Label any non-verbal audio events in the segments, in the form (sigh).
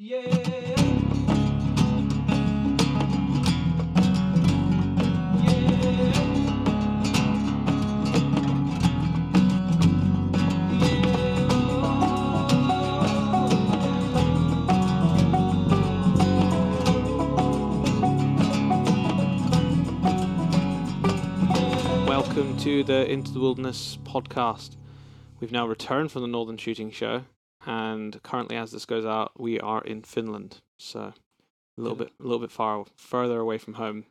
Yeah. Welcome to the Into the Wilderness podcast. We've now returned from the Northern Shooting Show, and currently, as this goes out, we are in Finland. So a little Yeah. bit, a little bit far, further away from home.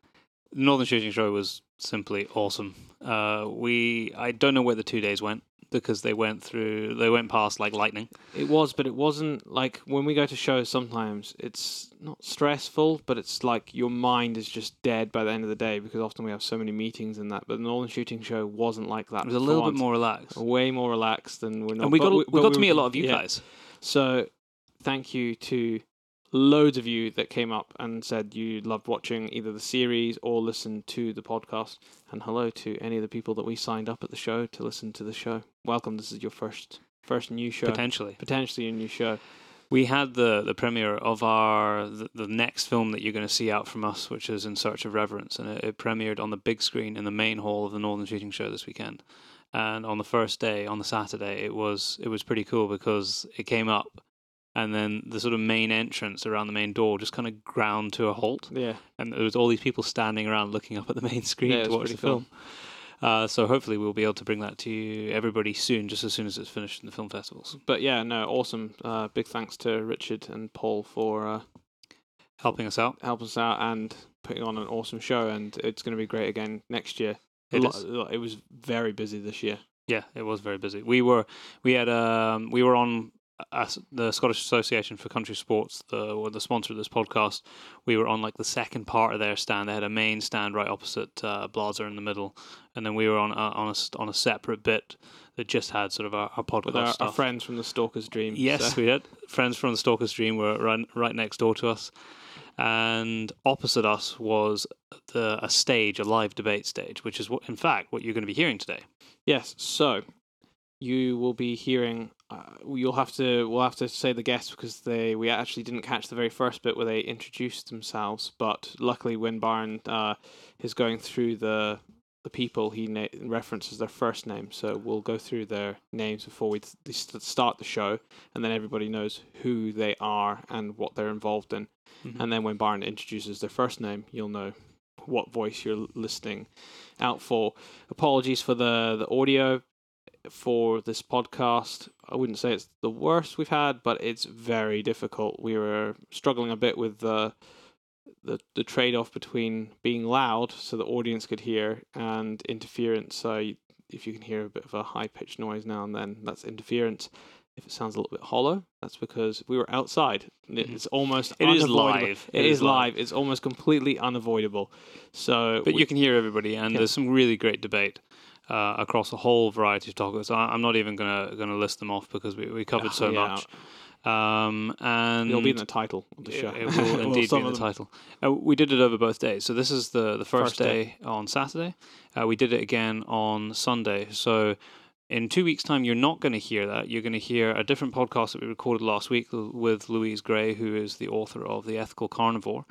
Northern Shooting Show was simply awesome. Uh, we I don't know where the two days went because they went through they went past like lightning. It was, but it wasn't like when we go to shows. Sometimes it's not stressful, but it's like your mind is just dead by the end of the day because often we have so many meetings and that. But the Northern Shooting Show wasn't like that. It was a little bit more relaxed, way more relaxed than we're not. and we got we, but got to meet a lot of you yeah. guys. So, thank you to loads of you that came up and said you loved watching either the series or listened to the podcast. And hello to any of the people that we signed up at the show to listen to the show. Welcome. This is your first first new show, Potentially, potentially a new show. we had the the premiere of our the, the next film that you're going to see out from us, which is In Search of Reverence, and it, it premiered on the big screen in the main hall of the Northern Shooting Show this weekend. And on the first day, on the Saturday, it was it was pretty cool because it came up, and then the sort of main entrance around the main door just kind of ground to a halt. Yeah, and there was all these people standing around looking up at the main (laughs) screen Yeah, to watch the cool. film. Uh, so hopefully we'll be able to bring that to you, everybody soon, just as soon as it's finished in the film festivals. but yeah, no, awesome. Uh, big thanks to Richard and Paul for uh, Helping us out. helping us out and putting on an awesome show. And it's going to be great again next year. It is. it was very busy this year. Yeah, it was very busy. We were we had um we were on uh, the Scottish Association for Country Sports, the or the sponsor of this podcast. We were on like the second part of their stand. They had a main stand right opposite uh, Blaser in the middle, and then we were on a, on a on a separate bit that just had sort of our, our podcast With our, our friends from the Stalker's Dream. Yes, so- we did. Friends from the Stalker's Dream were right, right next door to us. And opposite us was the, a stage, a live debate stage, which is what, in fact, what you're going to be hearing today. Yes, so you will be hearing. Uh, you'll have to. We'll have to say the guests because they. We actually didn't catch the very first bit where they introduced themselves. But luckily, when Byron uh, is going through the the people, he na- references their first name. So we'll go through their names before we th- start the show, and then everybody knows who they are and what they're involved in. Mhm. And then when Byron introduces their first name, you'll know what voice you're listening out for. Apologies for the the audio for this podcast. I wouldn't say it's the worst we've had, but it's very difficult. We were struggling a bit with the the the trade off between being loud so the audience could hear and interference. So you, if you can hear a bit of a high pitched noise now and then, that's interference. If it sounds a little bit hollow, that's because we were outside. It-. Mm-hmm. It's almost It is live. it is live. It's almost completely unavoidable. So, But we- you can hear everybody, and Yeah. there's some really great debate. Uh, across a whole variety of topics, I, I'm not even gonna gonna list them off because we, we covered so Yeah, much. Um, and It'll be in the title of the It- show. It will (laughs) Well, indeed be in the title. Uh, we did it over both days. So this is the the first, First day. day. on Saturday. Uh, we did it again on Sunday. So in two weeks' time, you're not going to hear that. You're going to hear a different podcast that we recorded last week with Louise Gray, who is the author of The Ethical Carnivore.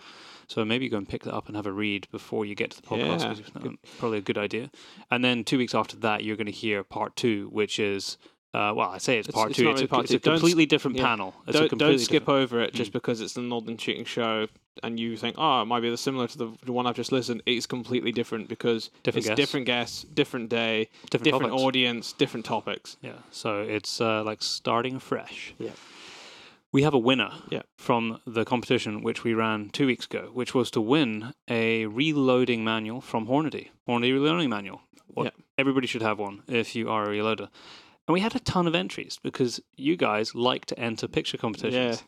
So maybe go and pick that up and have a read before you get to the podcast. Yeah, it's probably a good idea. And then two weeks after that, you're going to hear part two, which is. Uh, well, I say it's It's- part it's two. not It's, a, part it's a completely different yeah. panel. It's Don't, don't skip different- over it just Mm. because it's the Northern Shooting Show and you think, oh, it might be similar to the, the one I've just listened. It's completely different because Different it's guests. different guests, different day, different, different audience, different topics. Yeah, so it's uh, like starting fresh. Yeah. We have a winner Yeah. from the competition which we ran two weeks ago, which was to win a reloading manual from Hornady. Hornady reloading manual. What Yeah. everybody should have one if you are a reloader. And we had a ton of entries because you guys like to enter picture competitions.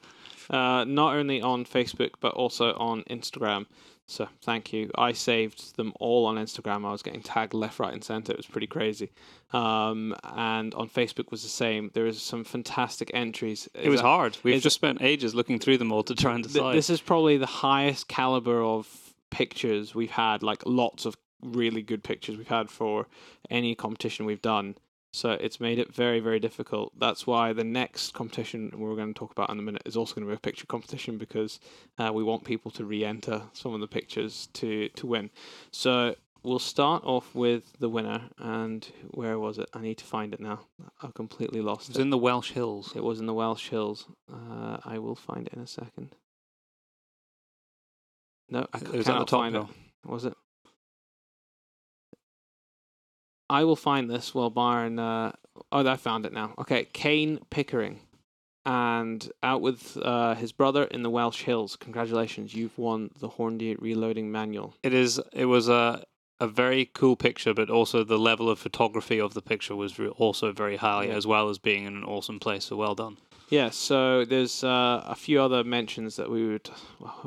Uh, not only on Facebook but also on Instagram. So thank you. I saved them all on Instagram. I was getting tagged left, right, and center. It was pretty crazy. Um, and on Facebook was the same. There is some fantastic entries. It was hard. We've just spent ages looking through them all to try and Th- decide. this is probably the highest caliber of pictures we've had. Like lots of really good pictures we've had for any competition we've done. So it's made it very, very difficult. That's why the next competition we're going to talk about in a minute is also going to be a picture competition because uh, we want people to re-enter some of the pictures to to win. So we'll start off with the winner, and where was it? I need to find it now. I've completely lost it. Was in the Welsh Hills. It was in the Welsh Hills. Uh, I will find it in a second. No, I It was at the top find it. Was it? I will find this while Byron. Uh, oh, I found it now. Okay, Kane Pickering, and out with uh, his brother in the Welsh Hills. Congratulations, you've won the Hornady Reloading Manual. It is. It was a a very cool picture, but also the level of photography of the picture was re- also very high, Yeah. as well as being in an awesome place. So well done. Yeah, so there's uh, a few other mentions that we would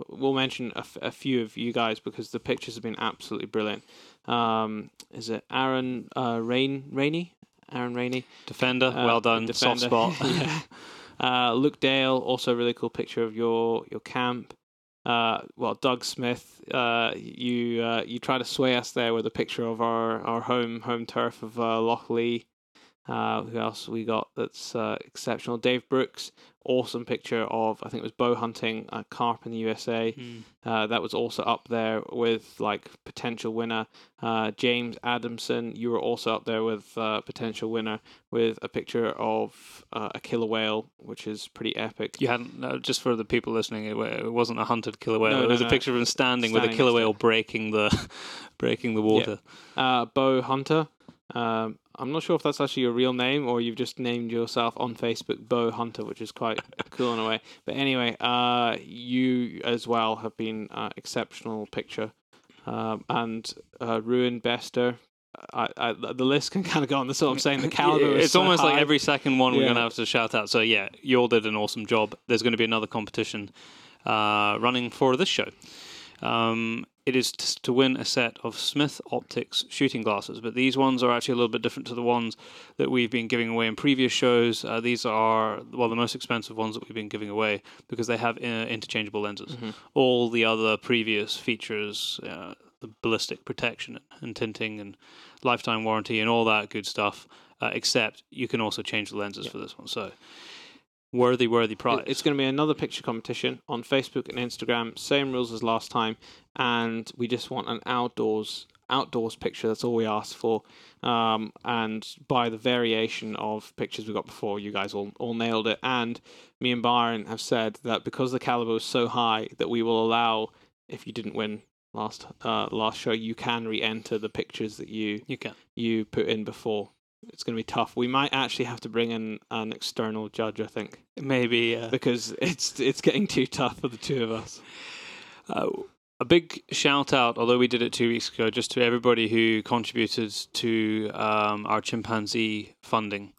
we'll mention a, f- a few of you guys because the pictures have been absolutely brilliant. Um, is it Aaron uh, Rain Rainey? Aaron Rainey. Defender, Uh, well done. defender. Soft spot. (laughs) yeah. Uh, Luke Dale, also a really cool picture of your your camp. Uh, well, Doug Smith, uh, you uh, you try to sway us there with a picture of our, our home home turf of uh, Loch Lee. Uh, who else we got that's uh, exceptional? Dave Brooks, awesome picture of I think it was bow hunting a carp in the USA. Mm. Uh, that was also up there with like potential winner. Uh, James Adamson, you were also up there with uh, potential winner with a picture of uh, a killer whale, which is pretty epic. You hadn't just for the people listening. It, it wasn't a hunted killer whale. No, it was no. a picture of him standing, with a killer whale breaking the (laughs) breaking the water. Uh, Bo Hunter. Um, I'm not sure if that's actually your real name or you've just named yourself on Facebook Bo Hunter, which is quite (laughs) cool in a way. But anyway, uh, you as well have been uh, exceptional picture, um, and uh, Ruin Bester. I, I, the list can kind of go on. That's what I'm saying. The caliber. (laughs) It's so almost like every second one we're Yeah. going to have to shout out. So yeah, you all did an awesome job. There's going to be another competition uh, running for this show. Um, it is t- to win a set of Smith Optics shooting glasses, but these ones are actually a little bit different to the ones that we've been giving away in previous shows. Uh, these are well the most expensive ones that we've been giving away because they have uh, interchangeable lenses. Mhm. All the other previous features, uh, the ballistic protection and tinting and lifetime warranty and all that good stuff. Uh, except you can also change the lenses Yeah. for this one. So worthy, worthy prize. It's going to be another picture competition on Facebook and Instagram. Same rules as last time, and we just want an outdoors outdoors picture. That's all we ask for. Um, and by the variation of pictures we got before, you guys all all nailed it. And me and Byron have said that because the caliber was so high, that we will allow if you didn't win last uh, last show, you can re-enter the pictures that you you can. you put in before. It's going to be tough. We might actually have to bring in an external judge. I think Maybe uh, because (laughs) it's it's getting too tough for the two of us. Uh, a big shout out, although we did it two weeks ago, just to everybody who contributed to um, our chimpanzee funding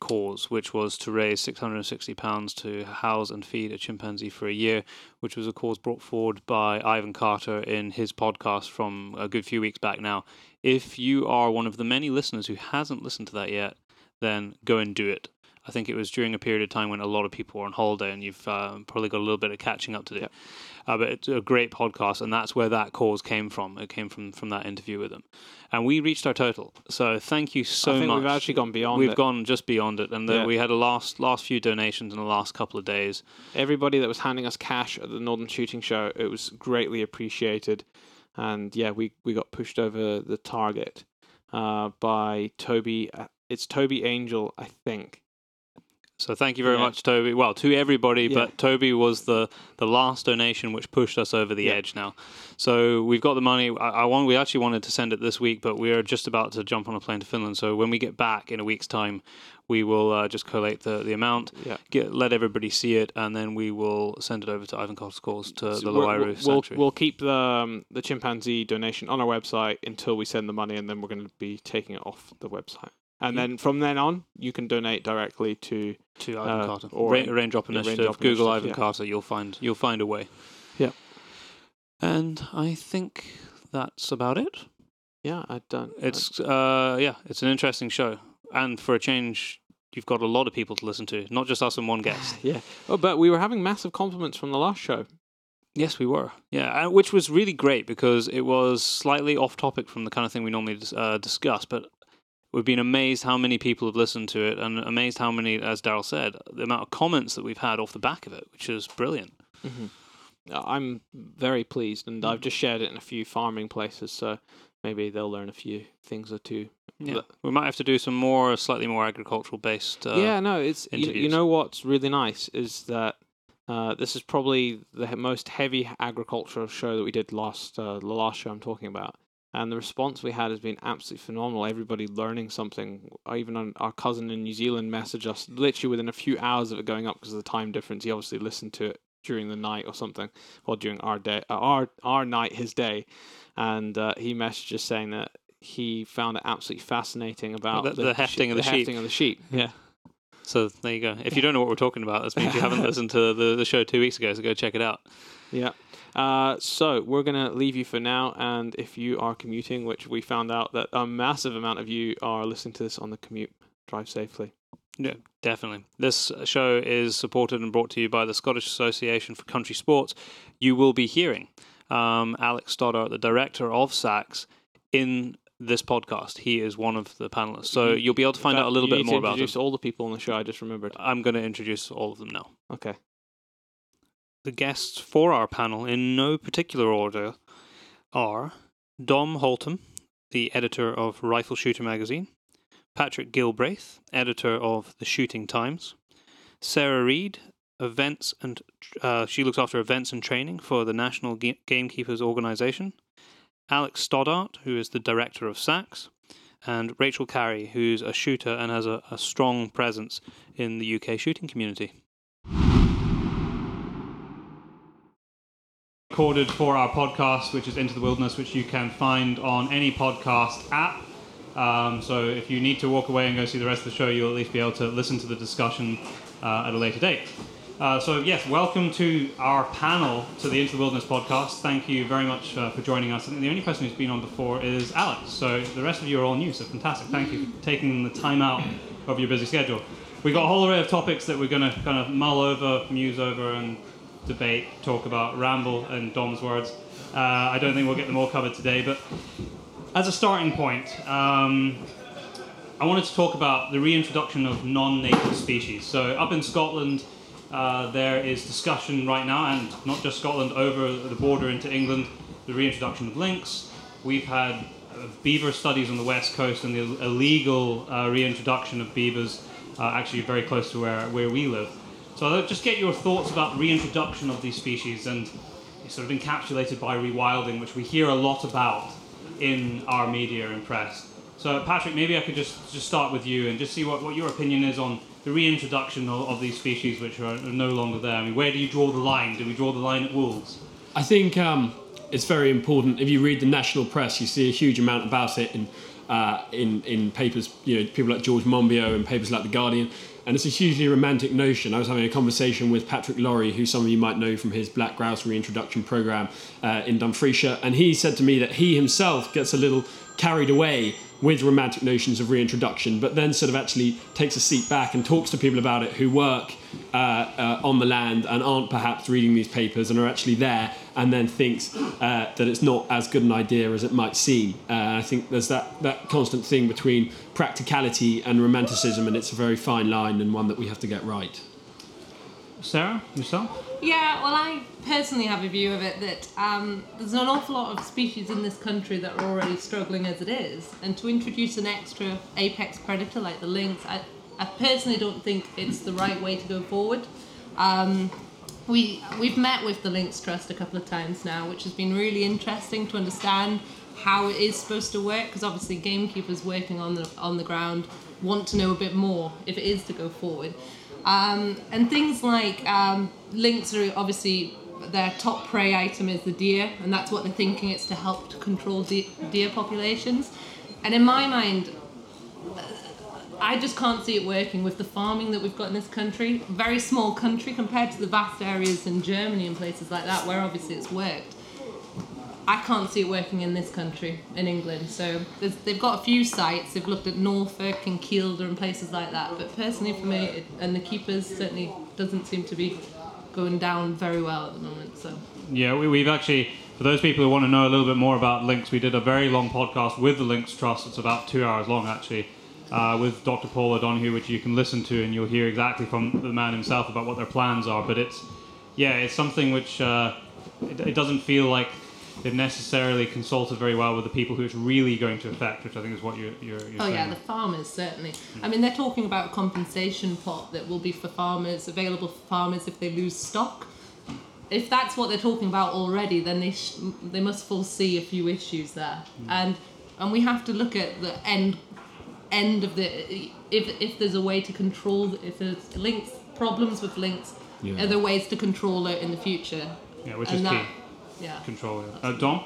cause, which was to raise £660 to house and feed a chimpanzee for a year, which was a cause brought forward by Ivan Carter in his podcast from a good few weeks back now. If you are one of the many listeners who hasn't listened to that yet, then go and do it. I think it was during a period of time when a lot of people were on holiday, and you've uh, probably got a little bit of catching up to do. Uh, but it's a great podcast, and that's where that cause came from. It came from from that interview with them, and we reached our total. So thank you so I think much. we've actually gone beyond We've it. gone just beyond it, and the, Yeah. we had a last last few donations in the last couple of days. Everybody that was handing us cash at the Northern Shooting Show, it was greatly appreciated. And yeah, we, we got pushed over the target uh, by Toby. uh, It's Toby Angel, I think. So thank you very Yeah. much, Toby. Well, to everybody, Yeah. but Toby was the, the last donation which pushed us over the Yeah. edge. Now, so we've got the money. I, I want. We actually wanted to send it this week, but we are just about to jump on a plane to Finland. So when we get back in a week's time, we will uh, just collate the, the amount, Yeah. get let everybody see it, and then we will send it over to Ivan cause to So the Lwiro we'll, Sanctuary. we'll keep the um, the chimpanzee donation on our website until we send the money, and then we're going to be taking it off the website. And Yeah. then from then on, you can donate directly to to Ivan uh, Carter or- Rain, Raindrop Initiative. Raindrop Google Initiative, Ivan yeah. Carter. You'll find you'll find a way. Yeah. And I think that's about it. yeah. I don't. It's uh yeah, it's an interesting show, and for a change, you've got a lot of people to listen to, not just us and one guest. (laughs) yeah. Oh, but we were having massive compliments from the last show. yes, we were. Yeah, which was really great because it was slightly off topic from the kind of thing we normally uh, discuss, but we've been amazed how many people have listened to it, and amazed how many, as Daryl said, the amount of comments that we've had off the back of it, which is brilliant. Uh, I'm very pleased, and. I've just shared it in a few farming places, so maybe they'll learn a few things or two. Yeah, But- we might have to do some more, slightly more agricultural based. Uh, yeah, no, it's you, you know what's really nice is that uh, this is probably the most heavy agricultural show that we did last uh, the last show I'm talking about, and the response we had has been absolutely phenomenal. Everybody learning something. Even our cousin in New Zealand messaged us literally within a few hours of it going up because of the time difference. He obviously listened to it during the night or something, or during our day, uh, our our night, his day, and uh, he messaged us saying that. He found it absolutely fascinating about the- the hefting of the sheep. hefting of the sheep. Yeah, So there you go. If you don't know what we're talking about, that means you haven't (laughs) listened to the, the show two weeks ago. So go check it out. Yeah. Uh, so we're gonna leave you for now, and if you are commuting, which we found out that a massive amount of you are listening to this on the commute, drive safely. Yeah, definitely. This show is supported and brought to you by the Scottish Association for Country Sports. You will be hearing um, Alex Stoddart, the director of SACS, in this podcast. He is one of the panelists, so You- you'll be able to find In out a little bit to more about him. All the people on the show. I just remembered. I'm going to introduce all of them now. Okay. The guests for our panel, in no particular order, are Dom Holtham, the editor of Rifle Shooter magazine, Patrick Galbraith, editor of The Shooting Times, Sarah Reed, events and uh, she looks after events and training for the National Ga- Gamekeepers Organization, Alex Stoddart, who is the director of SACS, and Rachel Carrie, who's a shooter and has a, a strong presence in the UK shooting community. Recorded for our podcast, which is Into the Wilderness, which you can find on any podcast app. Um, so if you need to walk away and go see the rest of the show, you'll at least be able to listen to the discussion uh, at a later date. Uh, so yes, welcome to our panel to the Into the Wilderness podcast. Thank you very much uh, for joining us. Think the only person who's been on before is Alex. So the rest of you are all new. So fantastic. Thank you for taking the time out of your busy schedule. We've got a whole array of topics that we're going to kind of mull over, muse over, and debate, talk about, ramble, and Dom's words. Uh, I don't think we'll get them all covered today, but as a starting point, um, I wanted to talk about the reintroduction of non-native species. So up in Scotland, uh, there is discussion right now, and not just Scotland, over the border into England, the reintroduction of lynx. We've had uh, beaver studies on the west coast and the illegal uh, reintroduction of beavers, uh, actually very close to where, where we live. So I'll just get your thoughts about reintroduction of these species and sort of encapsulated by rewilding, which we hear a lot about in our media and press. So Patrick, maybe I could just, just start with you and just see what, what your opinion is on the reintroduction of, of these species which are, are no longer there. I mean, where do you draw the line? Do we draw the line at wolves? I think um, it's very important. If you read the national press, you see a huge amount about it in uh, in in papers. You know, people like George Monbiot and papers like the Guardian. And it's a hugely romantic notion. I was having a conversation with Patrick Laurie, who some of you might know from his Black Grouse reintroduction program uh, in Dumfriesshire, and he said to me that he himself gets a little carried away with romantic notions of reintroduction, but then sort of actually takes a seat back and talks to people about it who work uh, uh, on the land and aren't perhaps reading these papers and are actually there, and then thinks uh, that it's not as good an idea as it might seem. Uh, I think there's that, that constant thing between practicality and romanticism, and it's a very fine line and one that we have to get right. Sarah, yourself? Yeah, well, I personally have a view of it that um, there's an awful lot of species in this country that are already struggling as it is, and to introduce an extra apex predator like the lynx, I, I personally don't think it's the right way to go forward. Um, we we've met with the Lynx Trust a couple of times now, which has been really interesting to understand how it is supposed to work. Because obviously, gamekeepers working on the on the ground want to know a bit more if it is to go forward. Um, and things like um, lynx are obviously their top prey item is the deer, and that's what they're thinking. It's to help to control de- deer populations. And in my mind, I just can't see it working with the farming that we've got in this country. Very small country compared to the vast areas in Germany and places like that, where obviously it's worked. I can't see it working in this country, in England. So they've got a few sites. They've looked at Norfolk and Kielder and places like that. But personally, for me, it, and the keepers certainly doesn't seem to be going down very well at the moment. So Yeah, we, we've actually, for those people who want to know a little bit more about lynx, we did a very long podcast with the Lynx Trust. It's about two hours long, actually, uh, with Dr. Paul O'Donoghue, which you can listen to, and you'll hear exactly from the man himself about what their plans are. But it's, yeah, it's something which uh, it, it doesn't feel like they've necessarily consulted very well with the people who it's really going to affect, which I think is what you're, you're, you're Oh saying. yeah, the farmers certainly. Hmm. I mean, they're talking about a compensation pot that will be for farmers, available for farmers if they lose stock. If that's what they're talking about already, then they sh- they must foresee a few issues there, hmm. and and we have to look at the end end of the if if there's a way to control if there's lynx problems with lynx, Yeah. are there ways to control it in the future? Yeah, which And is that- key. Yeah. Control. Yeah. Uh, Dom?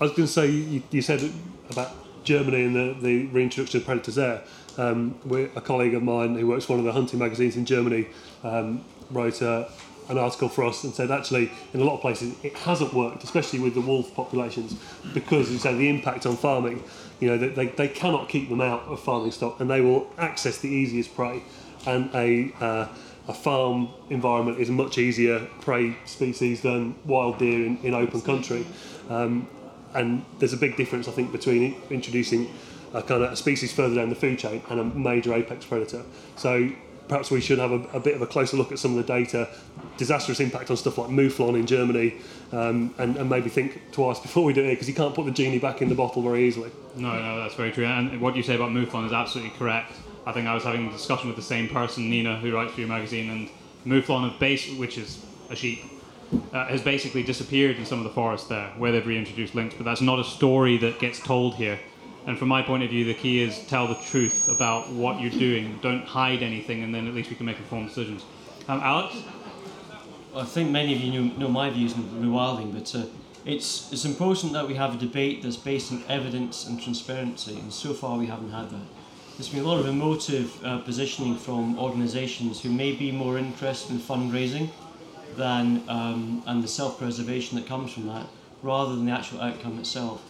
I was going to say, you, you said about Germany and the, the reintroduction of predators there. Um, we a colleague of mine who works for one of the hunting magazines in Germany um, wrote uh, an article for us and said actually in a lot of places it hasn't worked, especially with the wolf populations, because you say the impact on farming. You know, they, they, they cannot keep them out of farming stock and they will access the easiest prey. And a, uh, a farm environment is a much easier prey species than wild deer in, in open country. Um, and there's a big difference, I think, between introducing a kind of a species further down the food chain and a major apex predator. So perhaps we should have a, a bit of a closer look at some of the data, disastrous impact on stuff like mouflon in Germany, um, and, and maybe think twice (laughs) before we do it because you can't put the genie back in the bottle very easily. No, no, that's very true. And what you say about Mouflon is absolutely correct. I think I was having a discussion with the same person, Nina, who writes for your magazine, and Mouflon, have base, which is a sheep, uh, has basically disappeared in some of the forest there where they've reintroduced lynx. But that's not a story that gets told here. And from my point of view, the key is tell the truth about what you're doing. Don't hide anything, and then at least we can make informed decisions. Um, Alex? I think many of you know, know my views on rewilding, but uh, it's it's important that we have a debate that's based on evidence and transparency, and so far we haven't had that. There's been a lot of emotive uh, positioning from organisations who may be more interested in fundraising than um, and the self-preservation that comes from that, rather than the actual outcome itself.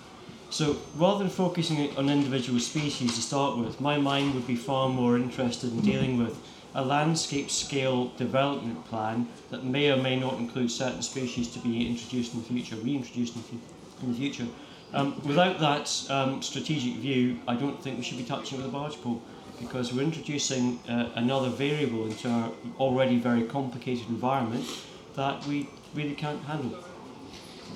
So rather than focusing on individual species to start with, my mind would be far more interested in dealing with a landscape scale development plan that may or may not include certain species to be introduced in the future, reintroduced in the, in the future. Um, without that um, strategic view, I don't think we should be touching with a barge pole because we're introducing uh, another variable into our already very complicated environment that we really can't handle.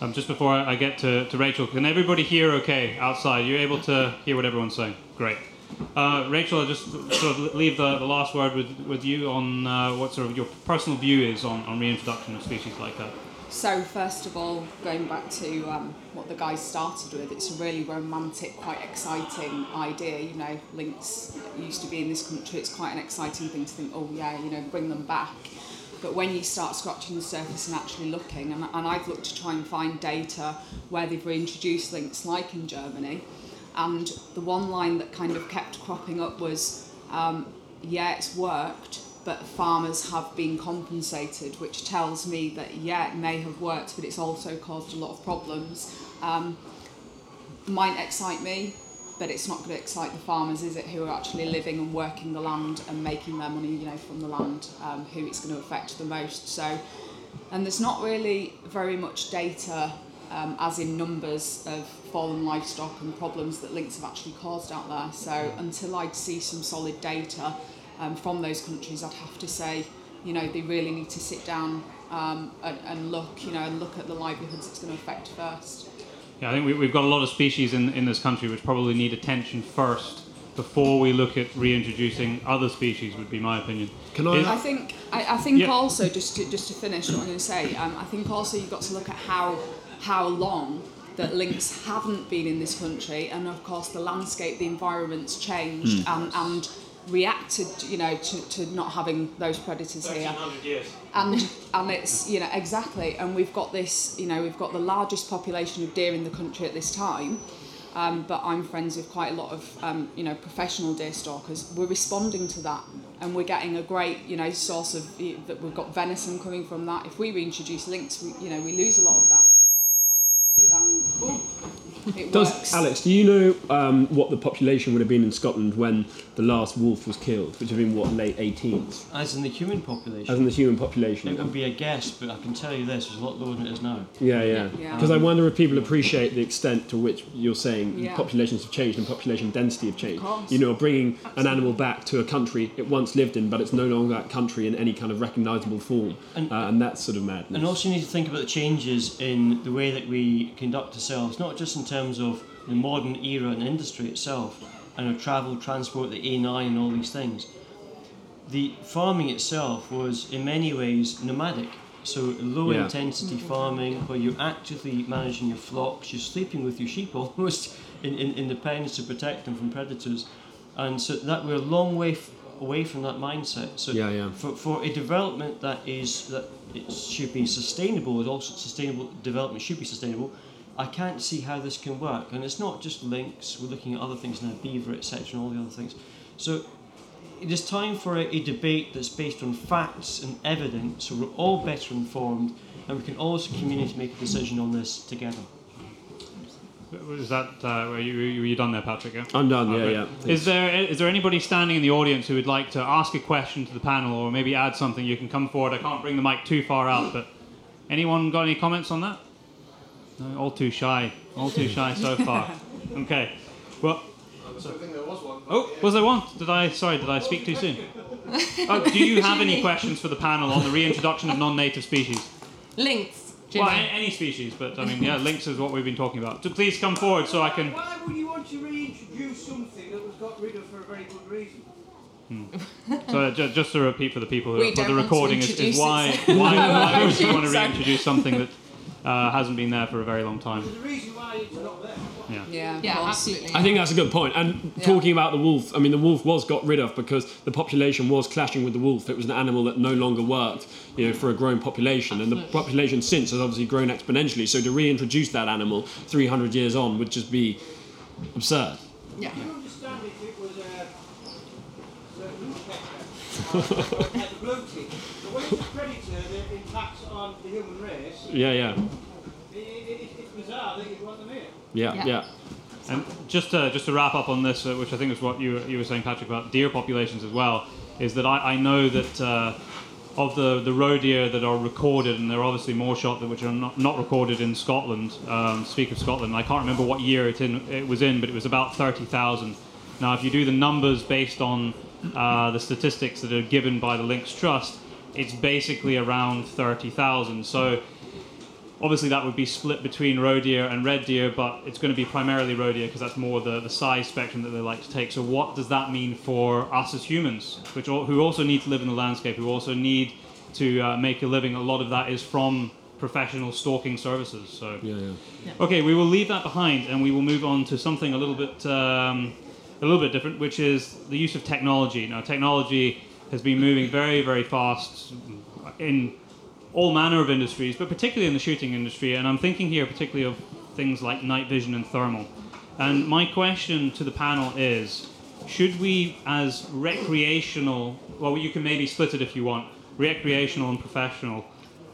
Um, just before I get to, to Rachel, can everybody hear okay outside? You're able to hear what everyone's saying? Great. Uh, Rachel, I'll just sort of leave the, the last word with, with you on uh, what sort of your personal view is on, on reintroduction of species like that. So, first of all, going back to um, what the guys started with, it's a really romantic, quite exciting idea. You know, lynx used to be in this country, it's quite an exciting thing to think, oh, yeah, you know, bring them back. But when you start scratching the surface and actually looking, and, and I've looked to try and find data where they've reintroduced lynx, like in Germany, and the one line that kind of kept cropping up was, um, yeah, it's worked, but farmers have been compensated, which tells me that yeah, it may have worked, but it's also caused a lot of problems. Um, might excite me, but it's not going to excite the farmers, is it? Who are actually living and working the land and making their money, you know, from the land, um, who it's going to affect the most. So, and there's not really very much data, um, as in numbers of fallen livestock and problems that lynx have actually caused out there. So, until I'd see some solid data um, from those countries, I'd have to say, you know, they really need to sit down um, and, and look, you know, and look at the livelihoods it's going to affect first. Yeah, I think we, we've got a lot of species in, in this country which probably need attention first before we look at reintroducing other species, would be my opinion. Can I? Is- I think I, I think Yeah. also just to just to finish what I'm going to say, um, I think also you've got to look at how how long that lynx haven't been in this country, and of course the landscape, the environment's changed and and reacted, you know, to, to not having those predators here. Years. And and it's you know exactly, and we've got this, you know, we've got the largest population of deer in the country at this time. Um, but I'm friends with quite a lot of um, you know professional deer stalkers. We're responding to that, and we're getting a great you know source of that. We've got venison coming from that. If we reintroduce lynx, we, you know we lose a lot of that. Do that. It Does works. Alex? Do you know um, what the population would have been in Scotland when the last wolf was killed, which would have been what late 18th, As in the human population, as in the human population? it would be a guess, but I can tell you this: it's a lot lower than it is now. Yeah, yeah. Yeah. Because I wonder if people appreciate the extent to which you're saying Yeah. populations have changed and population density have changed. course. You know, bringing an animal back to a country it once lived in, but it's no longer that country in any kind of recognisable form, And- uh, and that's sort of madness. And also, you need to think about the changes in the way that we conduct ourselves, not just in terms of the modern era and industry itself, and our travel, transport, the A9, and all these things. The farming itself was, in many ways, nomadic. So, low Yeah. intensity farming, where you're actively managing your flocks, you're sleeping with your sheep (laughs) almost in, in, in the pens to protect them from predators. And so, that we're a long way f- away from that mindset. So, Yeah, yeah. for, for a development that is that it should be sustainable, and also sustainable development should be sustainable. I can't see how this can work, and it's not just lynx. We're looking at other things now, beaver, etc., and all the other things. So it is time for a, a debate that's based on facts and evidence, so we're all better informed, and we can all as a community make a decision on this together. Is that uh, were, you, were you done there, Patrick? Yeah? I'm done. Oh, yeah, good. yeah. Is there is there anybody standing in the audience who would like to ask a question to the panel, or maybe add something? You can come forward. I can't bring the mic too far out, but anyone got any comments on that? No, all too shy. All too shy so far. (laughs) Okay. Well. Oh, was there one? Did I? Sorry, did I speak too soon? (laughs) Oh, do you have any questions for the panel on the reintroduction of non-native species? Lynx. Jimmy. Well, any species, but I mean, yeah, lynx is what we've been talking about. So please come forward so I can. Why would you want to reintroduce something that was got rid of for a very good reason? So uh, ju- just to repeat for the people who We for the recording is, is introduce why why, why would you (laughs) want to reintroduce something that uh, hasn't been there for a very long time? There's a reason why it's not there. Yeah, yeah, absolutely. I think that's a good point. And Yeah. talking about the wolf, I mean, the wolf was got rid of because the population was clashing with the wolf. It was an animal that no longer worked, you know, for a growing population. And the population since has obviously grown exponentially. So to reintroduce that animal 300 years on would just be absurd. yeah. Do (laughs) Yeah, yeah, it, it, it's bizarre that you'd want here. yeah, Yeah. yeah. And just to, just to wrap up on this, uh, which I think is what you, were- you were saying, Patrick, about deer populations as well, is that I, I know that uh, of the, the roe deer that are recorded, and there are obviously more shot that which are not, not recorded in Scotland, um, speak of Scotland, I can't remember what year it, in, it was in, but it was about 30,000. Now, if you do the numbers based on uh, the statistics that are given by the Lynx Trust, it's basically around 30,000. So obviously that would be split between roe deer and red deer, but it's going to be primarily roe deer because that's more the, the size spectrum that they like to take. So what does that mean for us as humans, which al- who also need to live in the landscape, who also need to uh, make a living? A lot of that is from professional stalking services. So Yeah, yeah. Okay, we will leave that behind and we will move on to something a little bit um, a little bit different, which is the use of technology. Now, technology has been moving very, very fast in all manner of industries, but particularly in the shooting industry. And I'm thinking here particularly of things like night vision and thermal. And my question to the panel is should we, as recreational, well, you can maybe split it if you want, recreational and professional,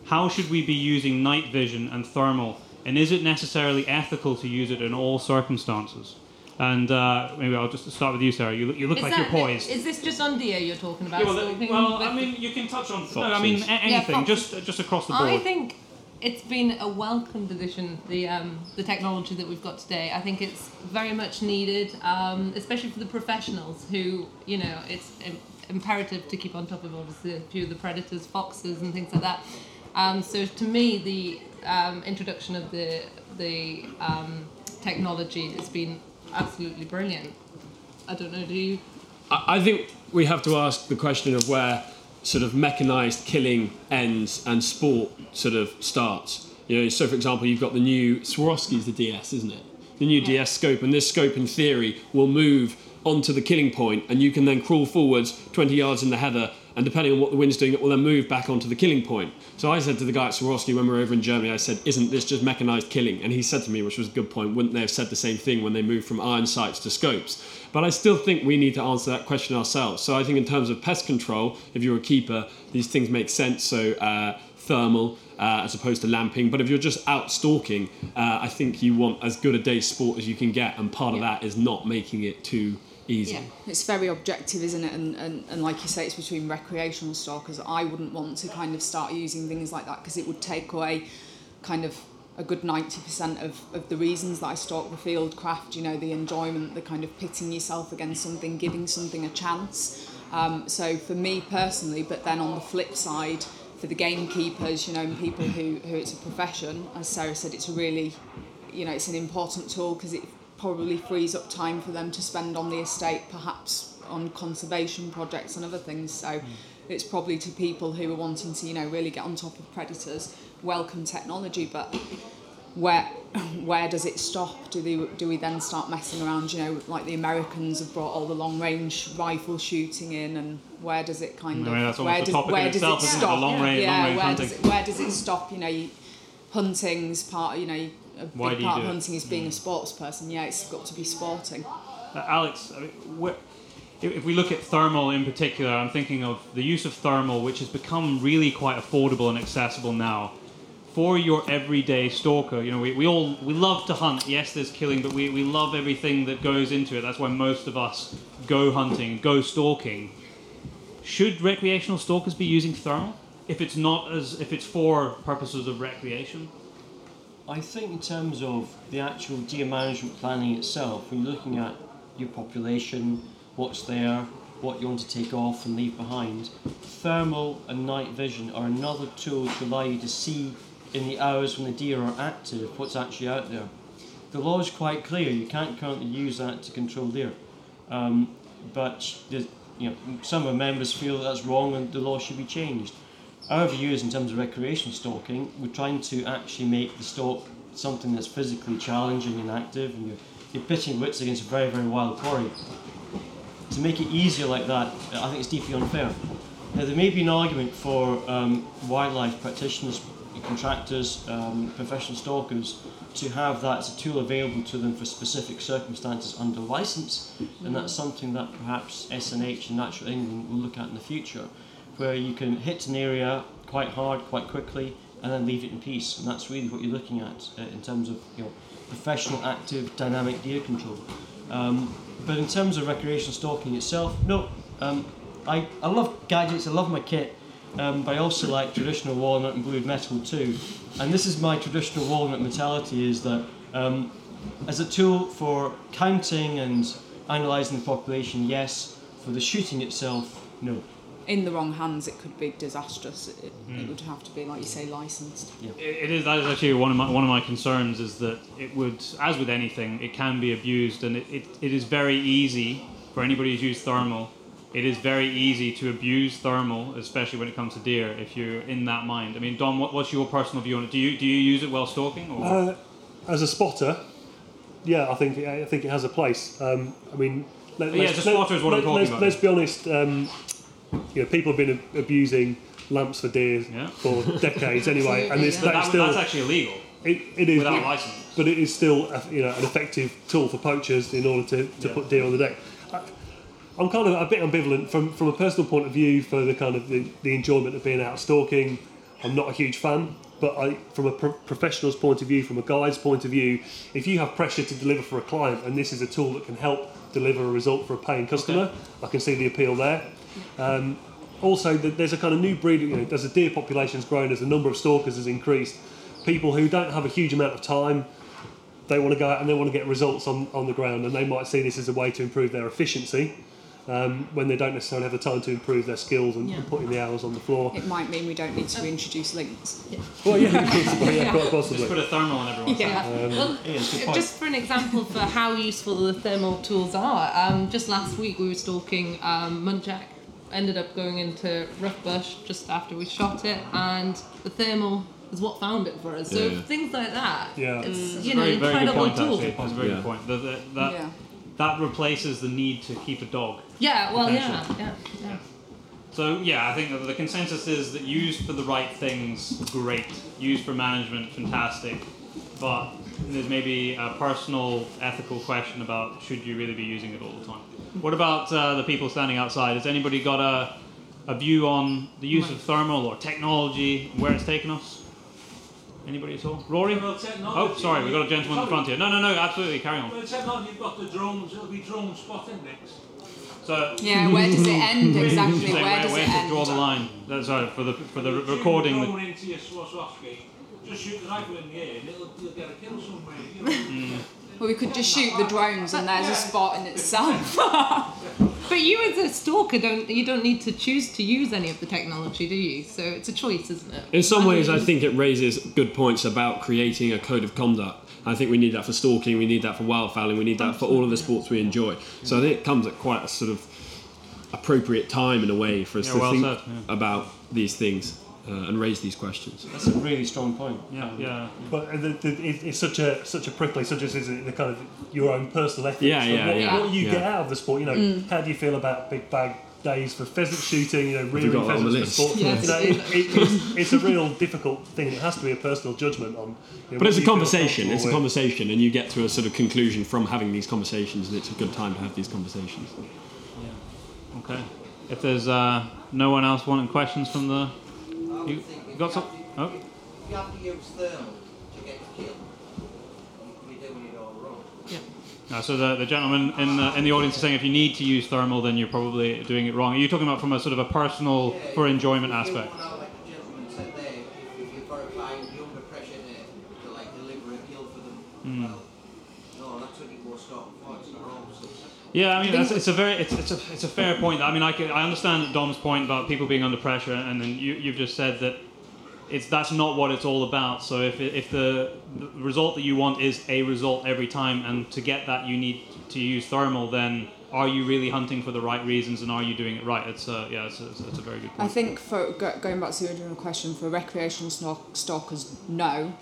how should we be using night vision and thermal? And is it necessarily ethical to use it in all circumstances? And uh, maybe I'll just start with you, Sarah. You look, you look Is like that- you're poised. Is this just on deer you're talking about? Yeah, well, stalking well, I mean, you can touch on. Foxes. No, I mean a- anything, foxes. just just across the board. I think it's been a welcome addition, the um, the technology that we've got today. I think it's very much needed, um, especially for the professionals who, you know, it's im- imperative to keep on top of obviously a few of the predators, foxes, and things like that. Um, so to me, the um, introduction of the the um, technology has been absolutely brilliant. I don't know, do you? I I think we have to ask the question of where sort of mechanized killing ends and sport sort of starts. You know, so for example, you've got the new Swarovski's the DS, isn't it? The new DS scope, and this scope in theory will move onto the killing point, and you can then crawl forwards 20 yards in the heather, and depending on what the wind's doing, it will then move back onto the killing point. So I said to the guy at Swarovski when we were over in Germany, I said, "Isn't this just mechanized killing?" And he said to me, which was a good point, wouldn't they have said the same thing when they moved from iron sights to scopes? But I still think we need to answer that question ourselves. So I think in terms of pest control, if you're a keeper, these things make sense. So uh, thermal uh, as opposed to lamping. But if you're just out stalking, uh, I think you want as good a day's sport as you can get, and part of that is not making it too easy. Yeah, it's very objective, isn't it? And, and, and like you say, it's between recreational stalkers. I wouldn't want to kind of start using things like that because it would take away kind of a good 90% of, of the reasons that I stalk the field craft, you know, the enjoyment, the kind of pitting yourself against something, giving something a chance. Um, so for me personally, but then on the flip side, for the gamekeepers, you know, and people who, who it's a profession, as Sarah said, it's a really, you know, it's an important tool because it probably frees up time for them to spend on the estate, perhaps on conservation projects and other things. So hmm. it's probably to people who are wanting to, you know, really get on top of predators, welcome technology, but where (laughs) where does it stop? Do they do we then start messing around? You know, like the Americans have brought all the long range rifle shooting in, and where does it kind mm, I of mean, that's where does where does itself, it isn't it? The stop? long range- yeah, long range where hunting. does it where does it stop? You know, you, hunting's part. You know, a Why big do you part of hunting is being a sports person. Yeah, it's got to be sporting. Uh, Alex, I mean, if we look at thermal in particular, I'm thinking of the use of thermal, which has become really quite affordable and accessible now. For your everyday stalker, you know, we, we all we love to hunt. Yes, there's killing, but we, we love everything that goes into it. That's why most of us go hunting, go stalking. Should recreational stalkers be using thermal if it's not as if it's for purposes of recreation? I think in terms of the actual deer management planning itself, when you're looking at your population, what's there, what you want to take off and leave behind, thermal and night vision are another tool to allow you to see in the hours when the deer are active what's actually out there. The law is quite clear, you can't currently use that to control deer. Um, but you know, some of members feel that that's wrong and the law should be changed. Our view is in terms of recreation stalking, we're trying to actually make the stalk something that's physically challenging and active, and you're, you're pitching wits against a very, very wild quarry. To make it easier like that, I think it's deeply unfair. Now, there may be an argument for um, wildlife practitioners, contractors, um, professional stalkers to have that as a tool available to them for specific circumstances under license, and that's something that perhaps SNH and Natural England will look at in the future, where you can hit an area quite hard, quite quickly, and then leave it in peace. And that's really what you're looking at uh, in terms of you know professional, active, dynamic deer control. Um, but in terms of recreational stalking itself, no. Um, I, I love gadgets, I love my kit, um, but I also like traditional walnut and blued metal too. And this is my traditional walnut mentality is that um, as a tool for counting and analysing the population, yes. For the shooting itself, no. In the wrong hands, it could be disastrous. It, it would have to be, like you say, licensed. It, it is that is actually one of my one of my concerns is that it would, as with anything, it can be abused, and it, it, it is very easy for anybody who's used thermal. It is very easy to abuse thermal, especially when it comes to deer. If you're in that mind, I mean, Dom, what, what's your personal view on it? Do you do you use it while stalking? Or? Uh, as a spotter, yeah, I think I think it has a place. Um, I mean, let, Yeah, let's- as a spotter is what I'm talking let's, about. Let's be honest. Um, you know, people have been a- abusing lamps for deer Yeah. for decades anyway, (laughs) and it's Absolutely, But that's that, still that's actually illegal it, it is without license. but it is still a, you know an effective tool for poachers in order to, to Yeah. put deer on the deck. I, I'm kind of a bit ambivalent from from a personal point of view for the kind of the, the enjoyment of being out stalking. I'm not a huge fan, but I, from a pro- professional's point of view, from a guide's point of view, if you have pressure to deliver for a client and this is a tool that can help deliver a result for a paying customer, I can see the appeal there. Um, also, th- there's a kind of new breed. You know, as the deer population's grown, as the number of stalkers has increased, people who don't have a huge amount of time, they want to go out and they want to get results on, on the ground, and they might see this as a way to improve their efficiency um, when they don't necessarily have the time to improve their skills and, and put in the hours on the floor. It might mean we don't need to reintroduce lynx. Well, yeah, well, yeah, quite Just put a thermal on everyone. Yeah. head. well, Yeah, it's a good point. just for an example for how useful the thermal tools are, um, just last week we were stalking um, muntjac. Ended up going into rough bush just after we shot it, and the thermal is what found it for us. So Yeah. things like that, Yeah. it's you know very, very good incredible point. tool. Actually, that's a very Yeah. good point. That, that, that, Yeah. that replaces the need to keep a dog. Yeah, well, yeah, Potential. yeah, yeah. So yeah, I think the consensus is that used for the right things, great. Used for management, fantastic. But there's maybe a personal, ethical question about should you really be using it all the time. What about uh, the people standing outside? Has anybody got a a view on the use of thermal or technology, where it's taken us? Anybody at all? Rory? Well, Oh, sorry, we've got a gentleman in the front here. No, no, no, absolutely, carry on. Well, the technology, you've got the drones, it'll be drone spotting next. So, Yeah, where does it end (laughs) exactly? did you say, Where does where it to end? draw the line? That's sorry for the for the Shoot recording. the The, drone into your Swarovski, just shoot the rifle in the air and it'll, you'll get a kill somewhere. You know? Hmm. Well, we could just shoot the drones and there's a spot in itself. (laughs) But you, as a stalker, don't you don't need to choose to use any of the technology, do you? So it's a choice, isn't it? In some ways, I think it raises good points about creating a code of conduct. I think we need that for stalking, we need that for wildfowling, we need that for all of the sports we enjoy. So I think it comes at quite a sort of appropriate time in a way for us Yeah, to well think said, yeah. about these things uh, and raise these questions. That's a really strong point. yeah, yeah. But the, the, it, it's such a such a prickly subject, is it? The kind of your own personal ethics. Yeah, yeah, what, yeah. what you get out of the sport. You know, how do you feel about big bag days for pheasant shooting? You know, rearing got that on the pheasants for sport. Yes. You know, it, it, it's, it's a real difficult thing. It has to be a personal judgment on. You know, But it's a conversation, it's a with. conversation, and you get to a sort of conclusion from having these conversations, and it's a good time to have these conversations. Yeah. Okay. If there's uh, no one else wanting questions from the, you, got some? Oh, You have to use thermal to get the kill. You're doing it all wrong. Uh, so the, the gentleman in the, in the audience is saying if you need to use thermal, then you're probably doing it wrong. Are you talking about from a sort of a personal for enjoyment If you aspect? want Yeah, I mean that's, it's a very it's, it's a it's a fair point. I mean I can, I understand Dom's point about people being under pressure, and then you you've just said that it's that's not what it's all about. So if if the, the result that you want is a result every time, and to get that you need to use thermal, then are you really hunting for the right reasons, and are you doing it right? It's a, yeah, it's a, it's a, very good I think for going back to the original question, for recreational stalk, stalkers, no.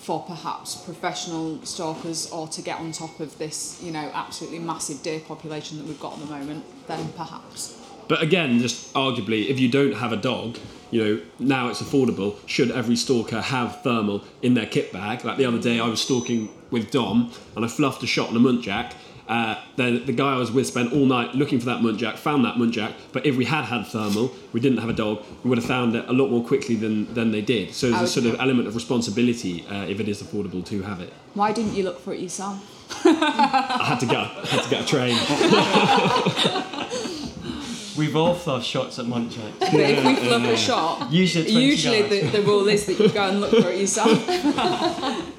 For perhaps professional stalkers or to get on top of this, you know, absolutely massive deer population that we've got at the moment, then perhaps. But again, just arguably, if you don't have a dog, you know, now it's affordable. Should every stalker have thermal in their kit bag? Like the other day, I was stalking with Dom and I fluffed a shot on a muntjac. Uh, the, the guy I was with spent all night looking for that muntjac, found that muntjac. But if we had had thermal, we didn't have a dog, we would have found it a lot more quickly than, than they did. So there's a sort of element of responsibility uh, if it is affordable to have it. Why didn't you look for it yourself? (laughs) I had to get, I had to get a train. (laughs) We've all fluffed shots at muntjac. But if we fluff a shot, Usually, usually the, the rule is that you go and look for it yourself. (laughs)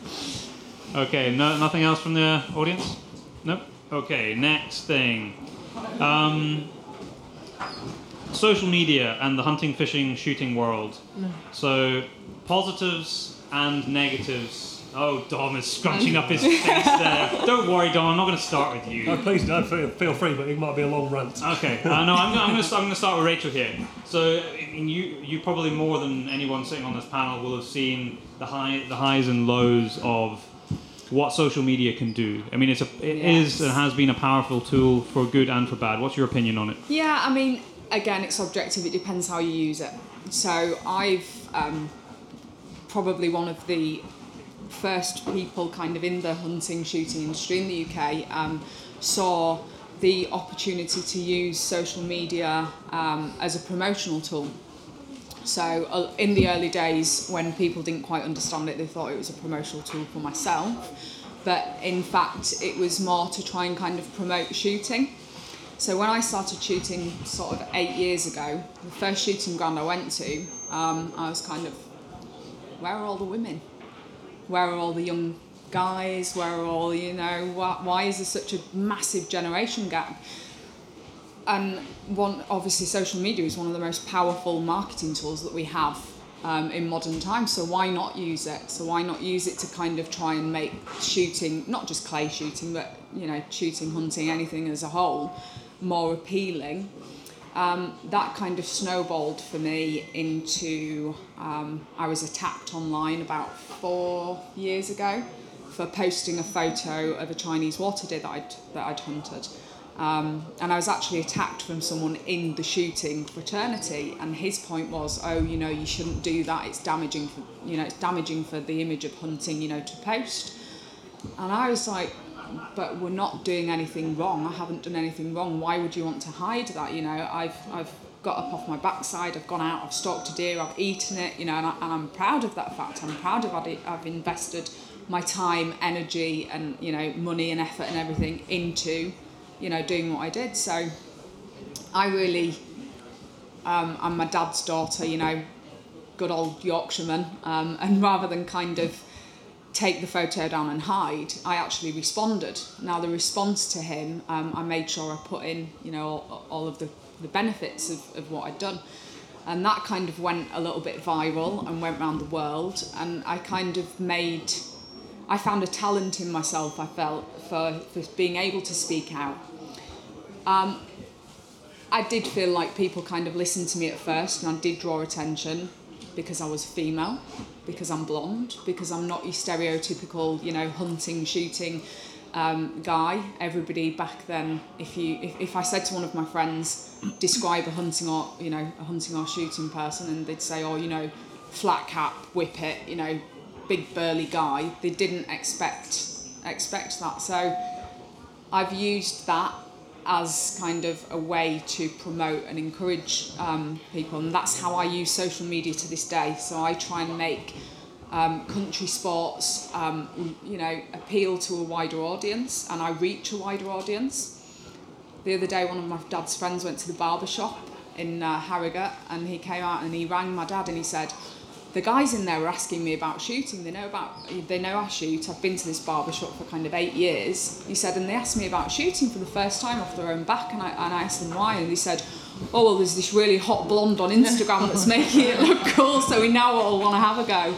Okay, no, nothing else from the audience? Nope. Okay, next thing. Um, social media and the hunting, fishing, shooting world. So, positives and negatives. Oh, Dom is scrunching up his (laughs) face there. Don't worry, Dom, I'm not going to start with you. No, please don't feel, feel free, but it might be a long rant. Okay, uh, no, I'm, I'm going (laughs) to I'm to start with Rachel here. So, you you probably more than anyone sitting on this panel will have seen the high the highs and lows of what social media can do. I mean, it's a it is and has been a powerful tool for good and for bad. What's your opinion on it? Yeah, I mean, again, it's subjective. It depends how you use it. So I've um, probably one of the first people kind of in the hunting shooting industry in the UK um, saw the opportunity to use social media um, as a promotional tool. So uh, in the early days, when people didn't quite understand it, they thought it was a promotional tool for myself. But in fact, it was more to try and kind of promote shooting. So when I started shooting sort of eight years ago, the first shooting ground I went to, um, I was kind of, where are all the women? Where are all the young guys? Where are all, you know, why, why is there such a massive generation gap? And one, obviously, social media is one of the most powerful marketing tools that we have um, in modern times. So why not use it? So why not use it to kind of try and make shooting, not just clay shooting, but you know, shooting, hunting, anything as a whole, more appealing? Um, that kind of snowballed for me into um, I was attacked online about four years ago for posting a photo of a Chinese water deer that I'd, that I'd hunted. Um, and I was actually attacked from someone in the shooting fraternity, and his point was, oh, you know, you shouldn't do that. It's damaging for, you know, it's damaging for the image of hunting, you know, to post. And I was like, but we're not doing anything wrong. I haven't done anything wrong. Why would you want to hide that? You know, I've I've got up off my backside, I've gone out, I've stalked a deer, I've eaten it, you know, and, I, and I'm proud of that fact. I'm proud of it. I've invested my time, energy, and you know, money and effort and everything into, you know, doing what I did. So, I really, um, I'm my dad's daughter, you know, good old Yorkshireman, um, (laughs) and rather than kind of take the photo down and hide, I actually responded. Now the response to him, um, I made sure I put in, you know, all, all of the, the benefits of, of what I'd done. And that kind of went a little bit viral and went around the world. And I kind of made, I found a talent in myself, I felt, for, for being able to speak out. Um, I did feel like people kind of listened to me at first and I did draw attention because I was female, because I'm blonde, because I'm not your stereotypical, you know, hunting, shooting um, guy. Everybody back then, if you if, if I said to one of my friends, describe a hunting or you know a hunting or shooting person, and they'd say, oh, you know, flat cap, whippet, you know, big burly guy. They didn't expect expect that. So I've used that as kind of a way to promote and encourage um, people, and that's how I use social media to this day. So I try and make um, country sports, um, you know, appeal to a wider audience, and I reach a wider audience. The other day, one of my dad's friends went to the barber shop in uh, Harrogate, and he came out and he rang my dad and he said, the guys in there were asking me about shooting. They know about they know I shoot. I've been to this barber shop for kind of eight years. He said, and they asked me about shooting for the first time off their own back, and I and I asked them why, and they said, oh well, there's this really hot blonde on Instagram that's (laughs) making it look cool, so we now all want to have a go.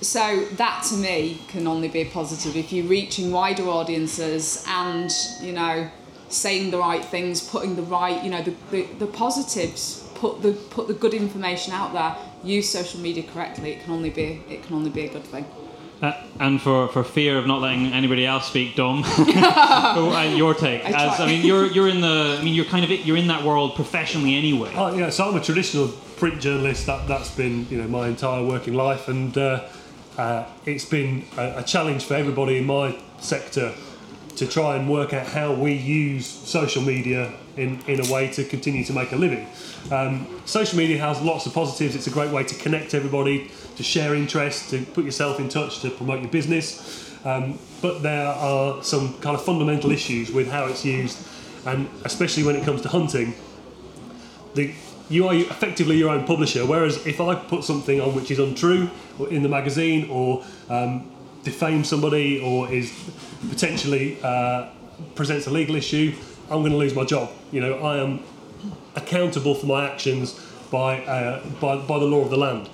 So that to me can only be a positive if you're reaching wider audiences and you know saying the right things, putting the right you know the, the, the positives, put the put the good information out there use social media correctly, it can only be it can only be a good thing. Uh, and for, for fear of not letting anybody else speak, Dom, (laughs) (laughs) uh, your take. I As. I mean, you're (laughs) you're in the. I mean, you're kind of you're in that world professionally anyway. Oh, yeah, so I'm a traditional print journalist. That that's been you know my entire working life, and uh, uh, it's been a, a challenge for everybody in my sector to try and work out how we use social media in, in a way to continue to make a living. Um, social media has lots of positives. It's a great way to connect everybody, to share interests, to put yourself in touch, to promote your business. Um, but there are some kind of fundamental issues with how it's used, and especially when it comes to hunting. The, you are effectively your own publisher. Whereas if I put something on which is untrue in the magazine or um, defame somebody or is potentially uh, presents a legal issue, I'm going to lose my job. You know, I am accountable for my actions by, uh, by, by the law of the land.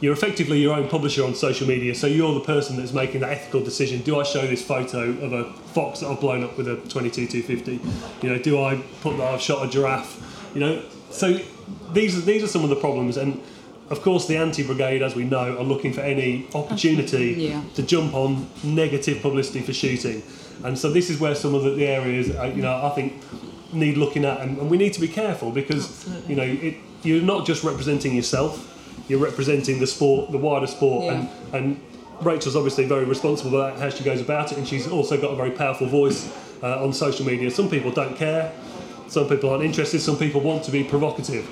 You're effectively your own publisher on social media, so you're the person that's making that ethical decision. Do I show this photo of a fox that I've blown up with a 22 250? You know, do I put that I've shot a giraffe? You know, so these are these are some of the problems, and of course the anti-brigade, as we know, are looking for any opportunity (laughs) Yeah. to jump on negative publicity for shooting, and so this is where some of the, the areas, uh, you know, I think need looking at, and, and we need to be careful because you know it, you're not just representing yourself, you're representing the sport, the wider sport, Yeah. and and Rachel's obviously very responsible about how she goes about it, and she's also got a very powerful voice uh, on social media. Some people don't care, some people aren't interested, some people want to be provocative.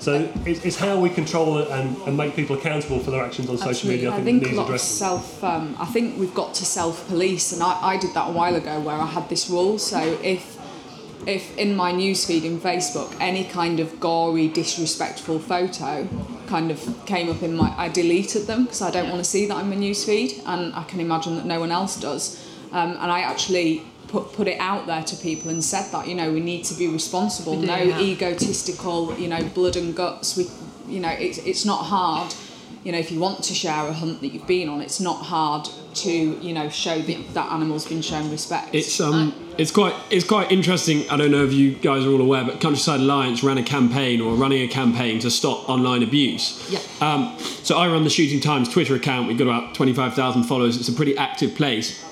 So it's, it's how we control it and, and make people accountable for their actions on social media. I I think, think a lot of self. Um, I think we've got to self-police, and I, I did that a while ago where I had this rule. So if if in my newsfeed in Facebook any kind of gory, disrespectful photo kind of came up in my, I deleted them because I don't want to see that in my newsfeed, and I can imagine that no one else does. Um, and I actually put put it out there to people and said that you know we need to be responsible, do, no yeah. egotistical, you know, blood and guts. We, you know, it's it's not hard. You know, if you want to share a hunt that you've been on, it's not hard to you know show that that animal's been shown respect. It's um, it's quite it's quite interesting. I don't know if you guys are all aware, but Countryside Alliance ran a campaign or running a campaign to stop online abuse. Yeah. Um, so I run the Shooting Times Twitter account. We've got about twenty five thousand followers. It's a pretty active place.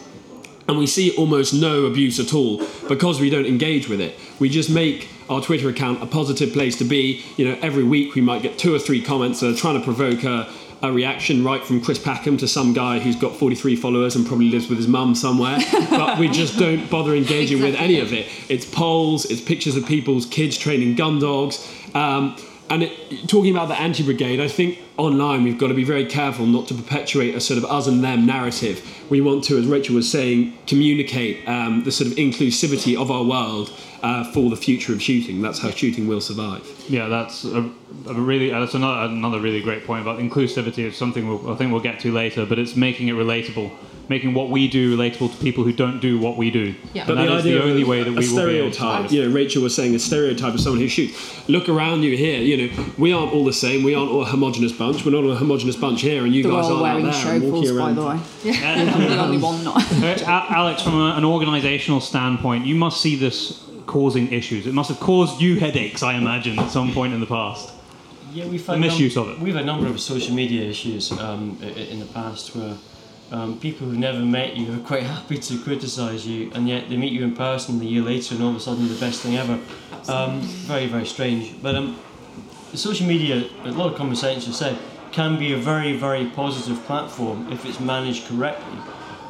And we see almost no abuse at all because we don't engage with it. We just make our Twitter account a positive place to be. You know, every week we might get two or three comments that are trying to provoke a, a reaction right from Chris Packham to some guy who's got 43 followers and probably lives with his mum somewhere. (laughs) but we just don't bother engaging with any of it. It's polls, it's pictures of people's kids training gun dogs. Um, and it, talking about the anti brigade, I think online we've got to be very careful not to perpetuate a sort of us and them narrative. We want to, as Rachel was saying, communicate um, the sort of inclusivity of our world uh, for the future of shooting. That's how shooting will survive. Yeah, that's a, a really that's another another really great point about inclusivity. It's something we'll, I think we'll get to later, but it's making it relatable, making what we do relatable to people who don't do what we do. Yeah. And that is the of only way that a we will be able to stereotype. You know, Rachel was saying a stereotype of someone who shoots. Look around you here. You know, we aren't all the same. We aren't all a homogenous bunch. We're not a homogenous bunch here, and you They're guys all aren't wearing out there and chauffeurs, walking by the way. (laughs) Yeah. I'm the only one not. Alex, from a, an organisational standpoint, you must see this causing issues. It must have caused you headaches, I imagine, at some point in the past. Yeah, we've The had misuse of it. We've had a number of social media issues um, i- i- in the past where um, people who've never met you are quite (laughs) happy to criticise you, and yet they meet you in person a year later, and all of a sudden the best thing ever. Um, very, very strange. But um, social media, a lot of conversations have said, can be a very, very positive platform if it's managed correctly.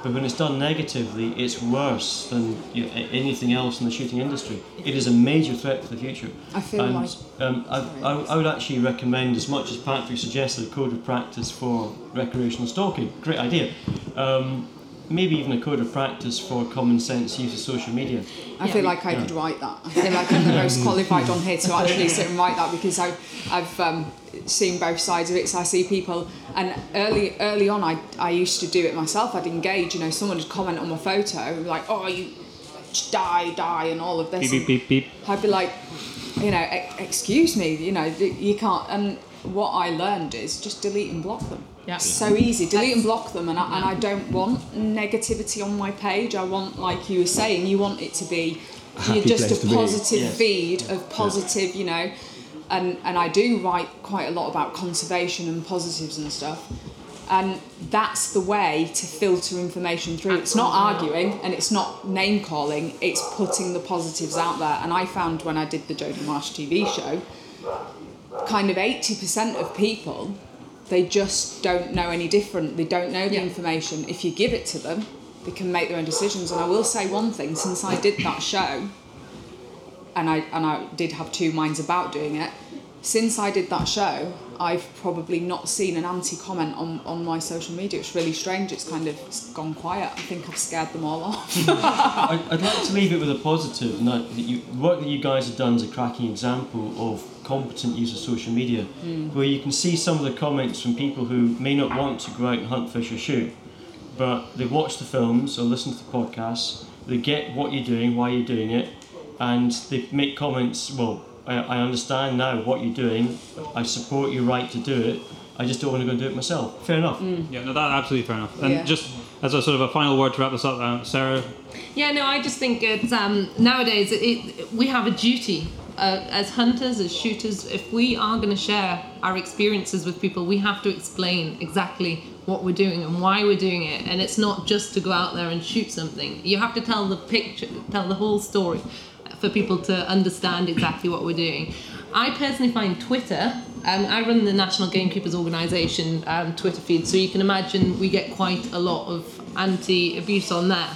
But when it's done negatively, it's worse than you know, anything else in the shooting industry. It is a major threat for the future. I feel and, like- um, I, I, I would actually recommend, as much as Patrick suggested, a code of practice for recreational stalking. Great idea. Um, maybe even a code of practice for common sense use of social media. I feel like I could write that. I feel like I'm the most (laughs) qualified on here to actually sit and write that because I, I've um, seen both sides of it. So I see people, and early early on, I, I used to do it myself. I'd engage. You know, someone would comment on my photo, like, "Oh, you die, die," and all of this. Beep, beep, beep, beep. I'd be like, you know, "E- excuse me, you know, you can't. And what I learned is just delete and block them. Yeah. It's so easy. Delete and block them, and I, and I don't want negativity on my page. I want, like you were saying, you want it to be happy you're just a be. positive Yes. feed of positive, you know. And and I do write quite a lot about conservation and positives and stuff. And that's the way to filter information through. It's not arguing and it's not name calling, it's putting the positives out there. And I found when I did the Jodie Marsh TV show, kind of 80% of people, they just don't know any different. They don't know the Yeah. information. If you give it to them, they can make their own decisions. And I will say one thing since I did that show, and I, and I did have two minds about doing it, since I did that show, I've probably not seen an anti comment on, on my social media. It's really strange. It's kind of gone quiet. I think I've scared them all off. (laughs) I'd, like to leave it with a positive. And that you, the work that you guys have done is a cracking example of competent use of social media, where you can see some of the comments from people who may not want to go out and hunt, fish, or shoot, but they watch the films or listen to the podcasts. They get what you're doing, why you're doing it, and they make comments. Well, I, I understand now what you're doing. I support your right to do it. I just don't want to go and do it myself. Fair enough. Yeah, no, that absolutely fair enough. And Yeah. just as a sort of a final word to wrap this up, uh, Sarah, Yeah, no, I just think it's um, nowadays it, it, we have a duty uh, as hunters, as shooters. If we are going to share our experiences with people, we have to explain exactly what we're doing and why we're doing it. And it's not just to go out there and shoot something. You have to tell the picture, tell the whole story for people to understand exactly what we're doing. I personally find Twitter. Um, I run the National Gamekeepers Organisation um, Twitter feed, so you can imagine we get quite a lot of anti-abuse on there.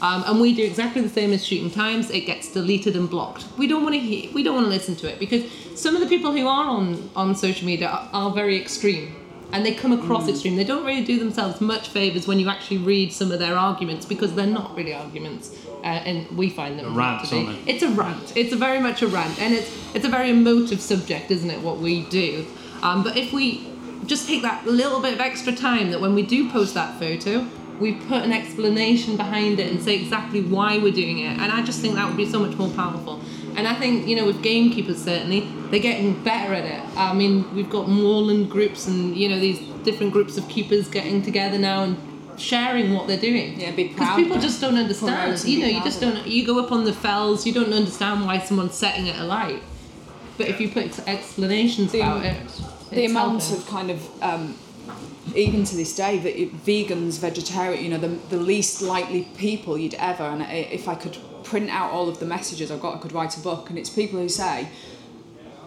Um, and we do exactly the same as shooting times. It gets deleted and blocked. We don't want to hear. We don't want to listen to it because some of the people who are on on social media are, are very extreme, and they come across extreme. They don't really do themselves much favors when you actually read some of their arguments because they're not really arguments, uh, and we find them not rants, to be. It's a rant. It's a very much a rant, and it's it's a very emotive subject, isn't it? What we do. Um, but if we just take that little bit of extra time, that when we do post that photo, we put an explanation behind it and say exactly why we're doing it, and I just think that would be so much more powerful. And I think you know with gamekeepers certainly they're getting better at it. I mean we've got moorland groups and you know these different groups of keepers getting together now and sharing what they're doing. Yeah, be Because people just don't understand. You know, you just don't. You go up on the fells, you don't understand why someone's setting it alight. But if you put explanations The- about it, the amount helping. of kind of um, even to this day that vegans vegetarian you know the, the least likely people you'd ever and if i could print out all of the messages i've got i could write a book and it's people who say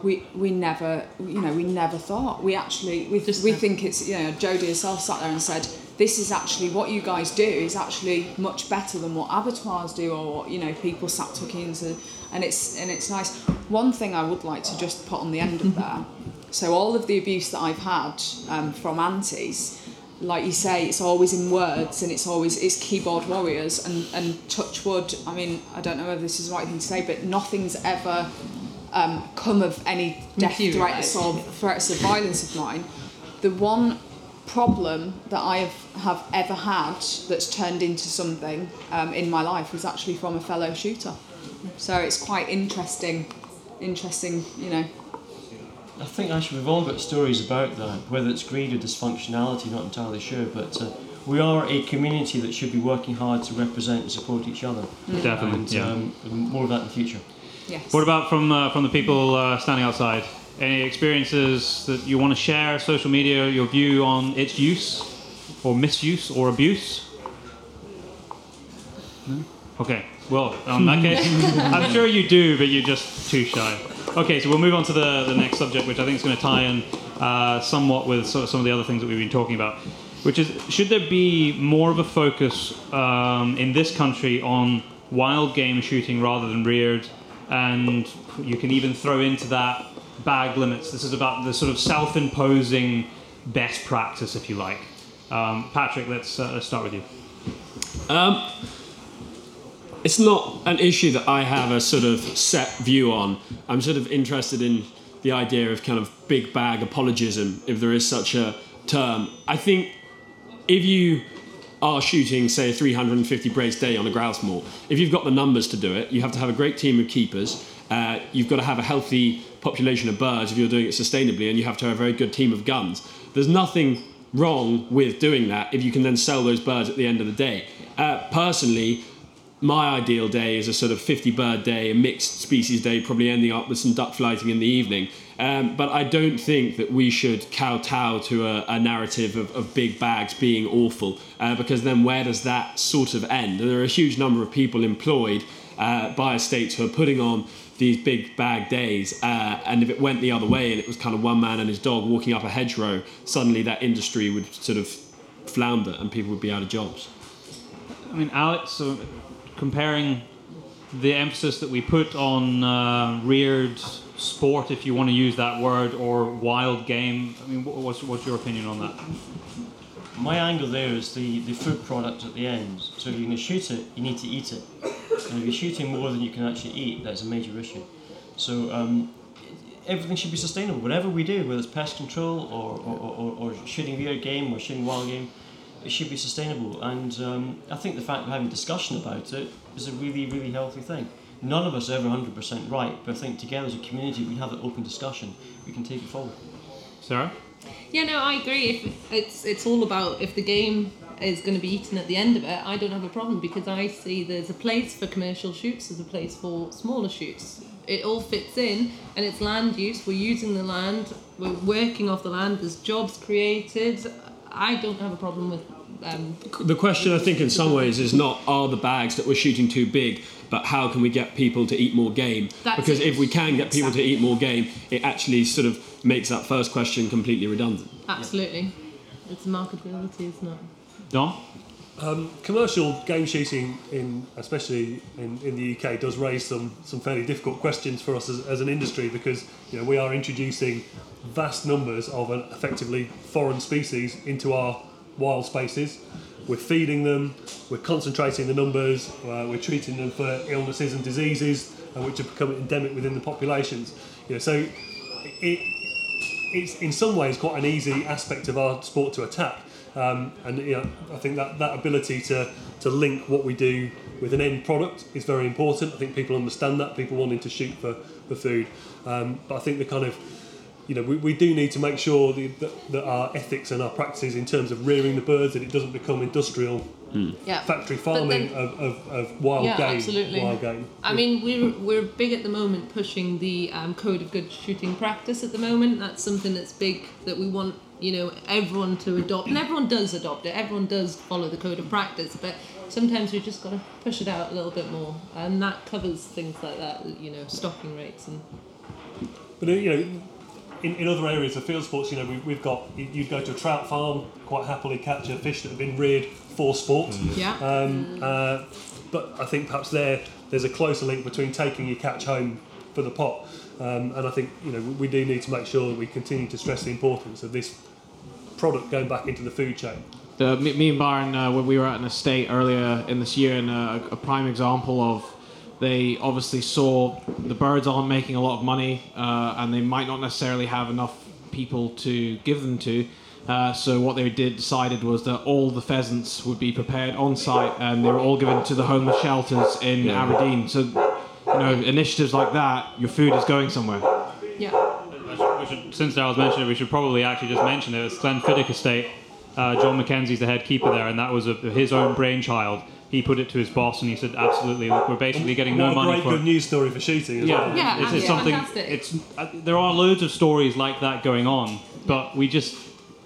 we we never you know we never thought. We actually we Just we think it's you know Jodie herself sat there and said this is actually what you guys do is actually much better than what abattoirs do or what you know people sat tucking into and it's and it's nice. One thing I would like to just put on the end of (laughs) there so all of the abuse that I've had um, from aunties like you say, it's always in words and it's always it's keyboard warriors and, and touch wood. I mean, I don't know whether this is the right thing to say, but nothing's ever um, come of any death threats or threats of violence of mine. The one problem that I have, have ever had that's turned into something um, in my life was actually from a fellow shooter. So it's quite interesting, interesting, you know, I think actually we've all got stories about that, whether it's greed or dysfunctionality, not entirely sure, but uh, we are a community that should be working hard to represent and support each other. Definitely, And, yeah. um, more of that in the future. yes. What about from uh, from the people uh, standing outside? Any experiences that you want to share? Social media, your view on its use, or misuse, or abuse? No? Okay. Well, in that case, (laughs) I'm sure you do, but you're just too shy. Okay, so we'll move on to the, the next subject, which I think is going to tie in uh, somewhat with sort of some of the other things that we've been talking about, which is should there be more of a focus um, in this country on wild game shooting rather than reared? And you can even throw into that bag limits. This is about the sort of self imposing best practice, if you like. Um, Patrick, let's, uh, start with you. Um, it's not an issue that I have a sort of set view on. I'm sort of interested in the idea of kind of big bag apologism, if there is such a term. I think if you are shooting, say, a 350 brace day on a grouse moor, if you've got the numbers to do it, you have to have a great team of keepers. Uh, you've got to have a healthy population of birds if you're doing it sustainably, and you have to have a very good team of guns. There's nothing wrong with doing that if you can then sell those birds at the end of the day. Uh, personally, my ideal day is a sort of 50 bird day, a mixed species day, probably ending up with some duck flighting in the evening. Um, but I don't think that we should kowtow to a, a narrative of, of big bags being awful, uh, because then where does that sort of end? And there are a huge number of people employed uh, by estates who are putting on these big bag days, uh, and if it went the other way and it was kind of one man and his dog walking up a hedgerow, suddenly that industry would sort of flounder and people would be out of jobs. I mean, Alex, so comparing the emphasis that we put on uh, reared sport, if you want to use that word, or wild game. I mean, what's, what's your opinion on that? My angle there is the, the food product at the end. So if you're going to shoot it, you need to eat it. And if you're shooting more than you can actually eat, that's a major issue. So um, everything should be sustainable. Whatever we do, whether it's pest control or, or, or, or shooting rear game or shooting wild game, it should be sustainable. And um, I think the fact we're having discussion about it is a really, really healthy thing. None of us are ever 100% right, but I think together as a community, we have an open discussion, we can take it forward. Sarah? Yeah, no, I agree. If it's it's all about if the game is going to be eaten at the end of it, I don't have a problem because I see there's a place for commercial shoots, there's a place for smaller shoots. It all fits in, and it's land use. We're using the land, we're working off the land. There's jobs created. I don't have a problem with. Um, the question I think in some ways is not are the bags that we're shooting too big, but how can we get people to eat more game? That's because it. if we can get people to eat more game, it actually sort of makes that first question completely redundant. absolutely, it's marketability, isn't it? Dom? Um, commercial game shooting, in especially in, in the UK, does raise some some fairly difficult questions for us as, as an industry because you know we are introducing vast numbers of an effectively foreign species into our wild spaces. We're feeding them, we're concentrating the numbers, uh, we're treating them for illnesses and diseases, uh, which have become endemic within the populations. You know, so it, it's in some ways quite an easy aspect of our sport to attack. Um, and you know, I think that, that ability to, to link what we do with an end product is very important. I think people understand that, people wanting to shoot for, for food. Um, but I think the kind of, you know, we, we do need to make sure the, that, that our ethics and our practices in terms of rearing the birds, that it doesn't become industrial Yeah. factory farming then- of, of, of wild yeah, game. absolutely. Wild game. I mean, we're, we're big at the moment pushing the um, code of good shooting practice at the moment. That's something that's big that we want, you know, everyone to adopt. And everyone does adopt it. Everyone does follow the code of practice. But sometimes we've just got to push it out a little bit more. And that covers things like that, you know, stocking rates and But uh, you know, in, in other areas of field sports, you know, we, we've got you- you'd go to a trout farm, quite happily catch a fish that have been reared for sport. Yeah. Um, uh, but I think perhaps there there's a closer link between taking your catch home for the pot, um, and I think you know we do need to make sure that we continue to stress the importance of this product going back into the food chain. The, me, me and Byron, uh, when we were at an estate earlier in this year, and uh, a prime example of they obviously saw the birds aren't making a lot of money, uh, and they might not necessarily have enough people to give them to. Uh, so what they did decided was that all the pheasants would be prepared on site, and they were all given to the homeless shelters in Aberdeen. So, you know, initiatives like that, your food is going somewhere. Yeah. I should- we should, since Daryl's mentioned it, we should probably actually just mention it. It's Glenfiddich Estate. Uh, John McKenzie's the head keeper there, and that was a, his own brainchild. He put it to his boss, and he said, "Absolutely, look, we're basically getting What no a money great for." good news story for shooting as Yeah, well. Yeah, it's, it's something. Fantastic. It's uh, there are loads of stories like that going on, but we just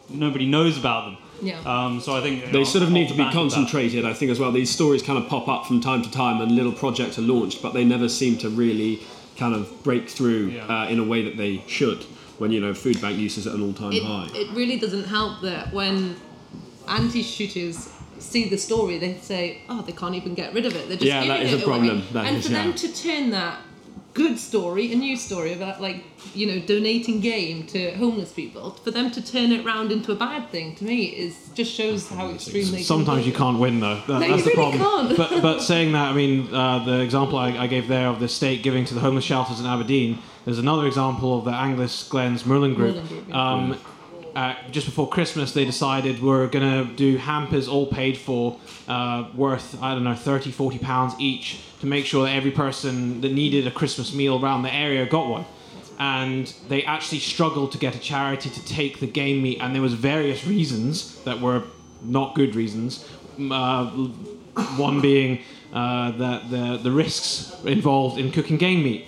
nobody knows about them. Yeah. Um, so I think They know, sort of need to be back of that- concentrated, I think, as well. These stories kind of pop up from time to time, and little projects are launched, but they never seem to really kind of break through Yeah. uh, in a way that they should. When you know food bank use is at an all-time it, high. it really doesn't help that when anti-shooters see the story, they say, "Oh, they can't even get rid of it. They're just Yeah, that is a problem. That and is, for them to turn that good story, a news story about like you know donating game to homeless people, for them to turn it round into a bad thing, to me, is just shows how extremely. Sometimes you can't win though. That- No, that's you the really problem. can't. but but (laughs) saying that, I mean, uh, the example I, I gave there of the state giving to the homeless shelters in Aberdeen. There's another example of the Angus Glens Moorland Group. Moorland Group, yeah. um, uh, just before Christmas, they decided we're going to do hampers all paid for, uh, worth, I don't know, 30, 40 pounds each to make sure that every person that needed a Christmas meal around the area got one. And they actually struggled to get a charity to take the game meat, and there was various reasons that were not good reasons. Uh, one being uh, that the, the risks involved in cooking game meat.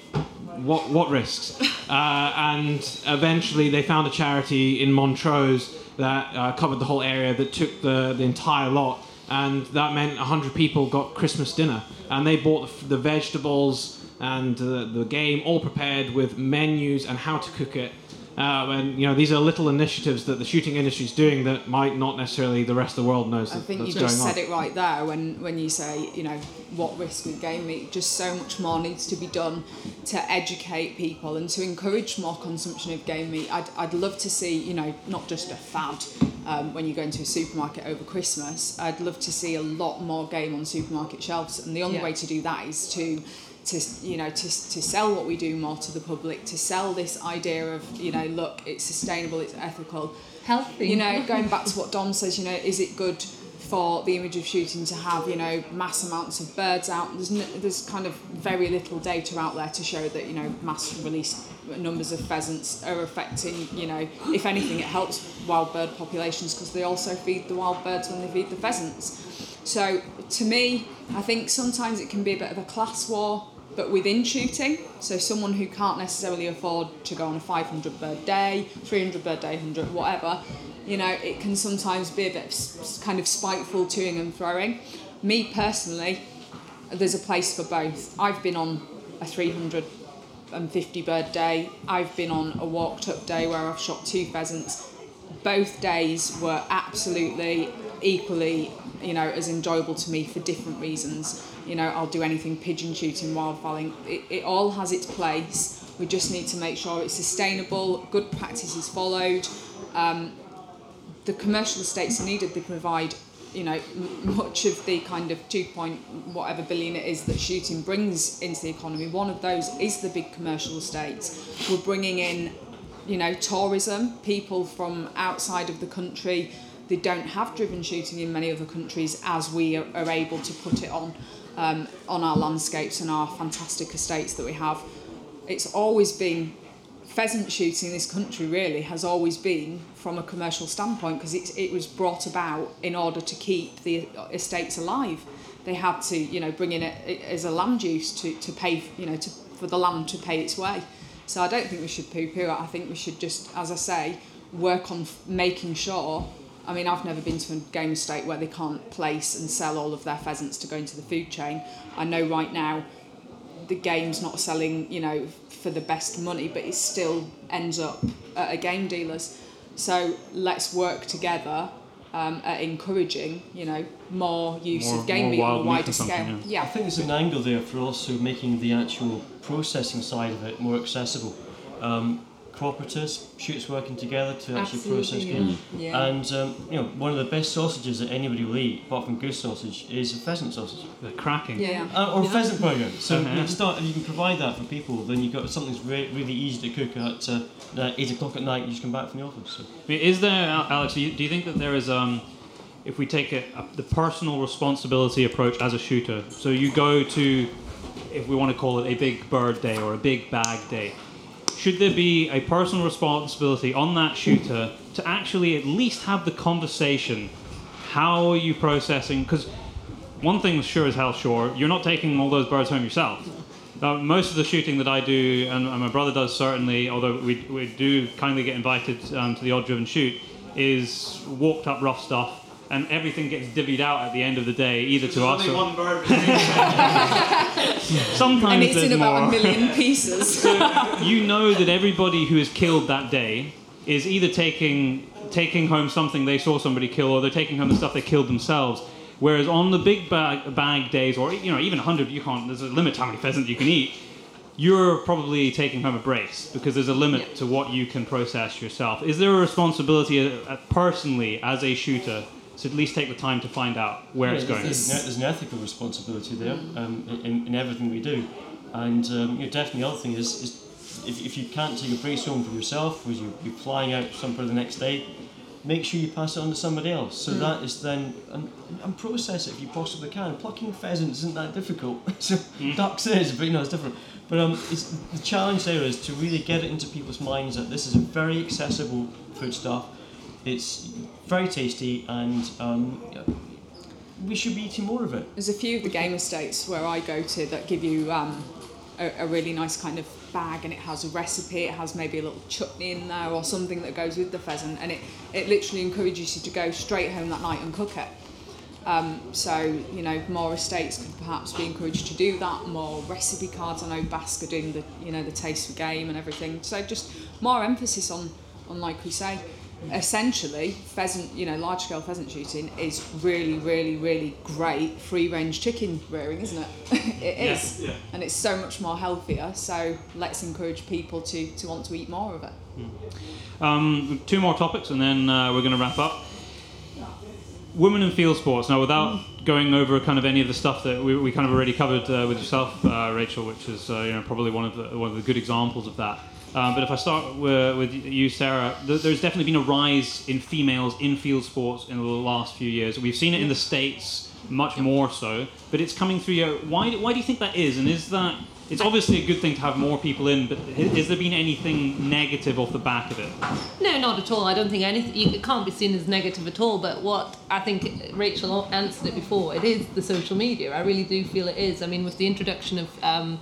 What, what risks? (laughs) Uh, and eventually they found a charity in Montrose that uh, covered the whole area that took the, the entire lot. And that meant 100 people got Christmas dinner. And they bought the, the vegetables and uh, the game all prepared with menus and how to cook it. Uh, and you know these are little initiatives that the shooting industry is doing that might not necessarily the rest of the world knows I that, I think that's you just going on. said it right there when, when you say, you know, what risk with game meat. Just so much more needs to be done to educate people and to encourage more consumption of game meat. I'd, I'd love to see, you know, not just a fad um, when you go into a supermarket over Christmas. I'd love to see a lot more game on supermarket shelves. And the only Yeah. way to do that is to to you know to, to sell what we do more to the public to sell this idea of you know look it's sustainable it's ethical Healthy. you know, going back to what Dom says, you know, is it good for the image of shooting to have, you know, mass amounts of birds out? There's, n- there's kind of very little data out there to show that, you know, mass release numbers of pheasants are affecting, you know, if anything, it helps wild bird populations because they also feed the wild birds when they feed the pheasants. So to me, I think sometimes it can be a bit of a class war, but within shooting. So someone who can't necessarily afford to go on a 500 bird day, 300 bird day, 100, whatever, you know, it can sometimes be a bit kind of spiteful toing and throwing. Me personally, there's a place for both. I've been on a 350 bird day. I've been on a walked up day where I've shot two pheasants. Both days were absolutely equally, you know, as enjoyable to me for different reasons. You know, I'll do anything pigeon shooting, wildfowling. It, it all has its place. We just need to make sure it's sustainable, good practice is followed. Um, the commercial estates are needed. They provide, you know, much of the kind of two point whatever billion it is that shooting brings into the economy. One of those is the big commercial estates. We're bringing in, you know, tourism, people from outside of the country. They don't have driven shooting in many other countries as we are, are able to put it on um, on our landscapes and our fantastic estates that we have. It's always been pheasant shooting in this country really has always been from a commercial standpoint because it, it was brought about in order to keep the estates alive. They had to, you know, bring in it as a land use to, to pay, you know, to, for the land to pay its way. So I don't think we should poo-poo it. I think we should just, as I say, work on f- making sure. I mean, I've never been to a game estate where they can't place and sell all of their pheasants to go into the food chain. I know right now the game's not selling, you know, for the best money, but it still ends up at a game dealer's. So let's work together um, at encouraging, you know, more use More- of game meat on a wider consumption, scale. yeah. I think there's an angle there for also making the actual processing side of it more accessible. Um, cooperatives, shoots working together to actually Absolutely, process yeah. game. Yeah. And um, you know, one of the best sausages that anybody will eat, apart from goose sausage, is a pheasant sausage. The cracking. Yeah. Uh, or Yeah. pheasant burger. So Uh-huh. you can start, if you can provide that for people, then you've got something that's re- really easy to cook at uh, 8 o'clock at night, you just come back from the office. So. I mean, Is there, Alex? Do you, do you think that there is, um, if we take a, a, the personal responsibility approach as a shooter, so you go to, if we want to call it a big bird day or a big bag day, should there be a personal responsibility on that shooter to actually at least have the conversation? How are you processing? Because one thing's sure as hell sure, you're not taking all those birds home yourself. Now, most of the shooting that I do, and, my brother does certainly, although we, we do kindly get invited um, to the odd driven shoot, is walked up rough stuff, and everything gets divvied out at the end of the day, either to us Only or one bird. (laughs) sometimes and it's there's in about more. a million pieces. you know that everybody who is killed that day is either taking taking home something they saw somebody kill, or they're taking home the stuff they killed themselves. Whereas on the big bag, bag days, or you know even 100, you can't. There's a limit to how many pheasants you can eat. You're probably taking home a brace because there's a limit to what you can process yourself. Is there a responsibility uh, uh, personally as a shooter to at least take the time to find out where it's going? There's, an- there's an ethical responsibility there um, in, in everything we do. And um, you know, definitely the other thing is, is if, if you can't take a brace home for yourself, or you, you're flying out somewhere the next day, make sure you pass it on to somebody else. So that is then, and, and process it if you possibly can. Plucking pheasants isn't that difficult. (laughs) so ducks is, but you know, it's different. But um, it's, the challenge there is to really get it into people's minds that this is a very accessible foodstuff. It's very tasty, and um, we should be eating more of it. There's a few of the game estates where I go to that give you um, a, a really nice kind of bag and it has a recipe, it has maybe a little chutney in there or something that goes with the pheasant and it, it literally encourages you to go straight home that night and cook it. Um, so, you know, more estates could perhaps be encouraged to do that, more recipe cards. I know BASC are doing the, you know, the taste for game and everything. So just more emphasis on, on like we say, essentially pheasant, you know, large scale pheasant shooting is really, really, really great free range chicken rearing, isn't it? (laughs) it is. Yeah, yeah. And it's so much more healthier. So let's encourage people to, to want to eat more of it. Um, two more topics, and then uh, we're going to wrap up. Women in field sports. Now, without going over kind of any of the stuff that we, we kind of already covered uh, with yourself, uh, Rachel, which is uh, you know probably one of the one of the good examples of that. Um, but if I start with, with you, Sarah, th- there's definitely been a rise in females in field sports in the last few years. We've seen it in the states much more so, but it's coming through. Here. Why? do- Why do you think that is? And is that it's obviously a good thing to have more people in, but has, has there been anything negative off the back of it? No, not at all. I don't think anything. It can't be seen as negative at all. But what I think Rachel answered it before. It is the social media. I really do feel it is. I mean, with the introduction of um,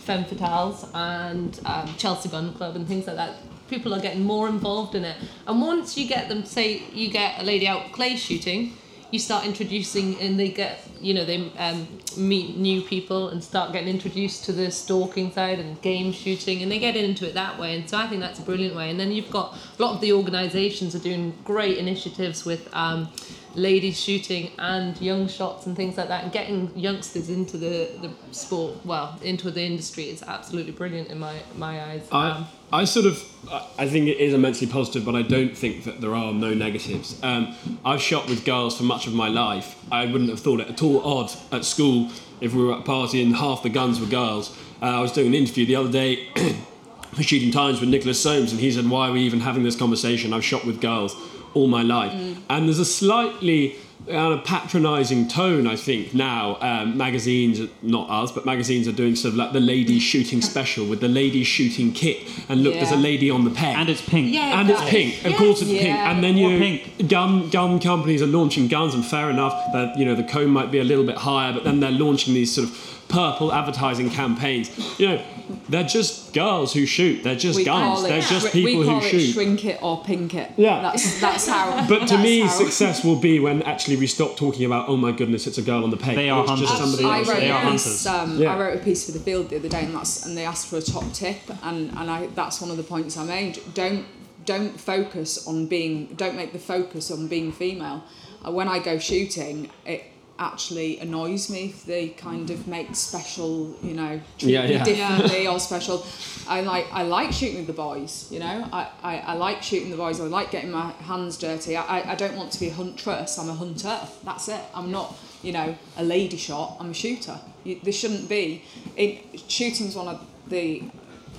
femme fatales and um, Chelsea Gun Club and things like that, people are getting more involved in it. And once you get them, say you get a lady out clay shooting, you start introducing, and they get, you know, they um, meet new people and start getting introduced to the stalking side and game shooting, and they get into it that way. And so I think that's a brilliant way. And then you've got a lot of the organisations are doing great initiatives with um, ladies shooting and young shots and things like that, and getting youngsters into the, the sport, well, into the industry is absolutely brilliant in my my eyes. Um, I, I sort of I- I think it is immensely positive, but I don't think that there are no negatives. Um, I've shot with girls for much of my life. I wouldn't have thought it at all odd at school if we were at a party and half the guns were girls. Uh, I was doing an interview the other day (clears throat) for Shooting Times with Nicholas Soames, and he said, "Why are we even having this conversation? I've shot with girls all my life." And there's a slightly kind of patronising tone, I think, now. Um, magazines, not us, but magazines are doing sort of like the ladies shooting special with the ladies shooting kit, and look, there's a lady on the peg. And it's pink. Yeah, And it's exactly. pink. Of course, it's pink. And then More you pink. gun gun companies are launching guns, and fair enough that you know the cone might be a little bit higher, but then they're launching these sort of purple advertising campaigns. You know, they're just just girls who shoot. They're just we guns. They're just shri- people we call who it shoot. shrink it or pink it. Yeah. that's that's how. (laughs) But to me, how- success will be when actually we stop talking about, oh my goodness, it's a girl on the peg. They are it's just hunters. somebody I else. wrote They a are piece. hunters. Um, Yeah. I wrote a piece for the Field the other day, and that's and they asked for a top tip, and and I that's one of the points I made. Don't don't focus on being. Don't make the focus on being female. Uh, when I go shooting, it actually annoys me if they kind of make special, you know, treat Yeah, yeah. differently or special. I like I like shooting with the boys, you know. I, I, I like shooting the boys. I like getting my hands dirty. I, I- I don't want to be a huntress. I'm a hunter. That's it. I'm not, you know, a lady shot. I'm a shooter. You, there shouldn't be. It, shooting's one of the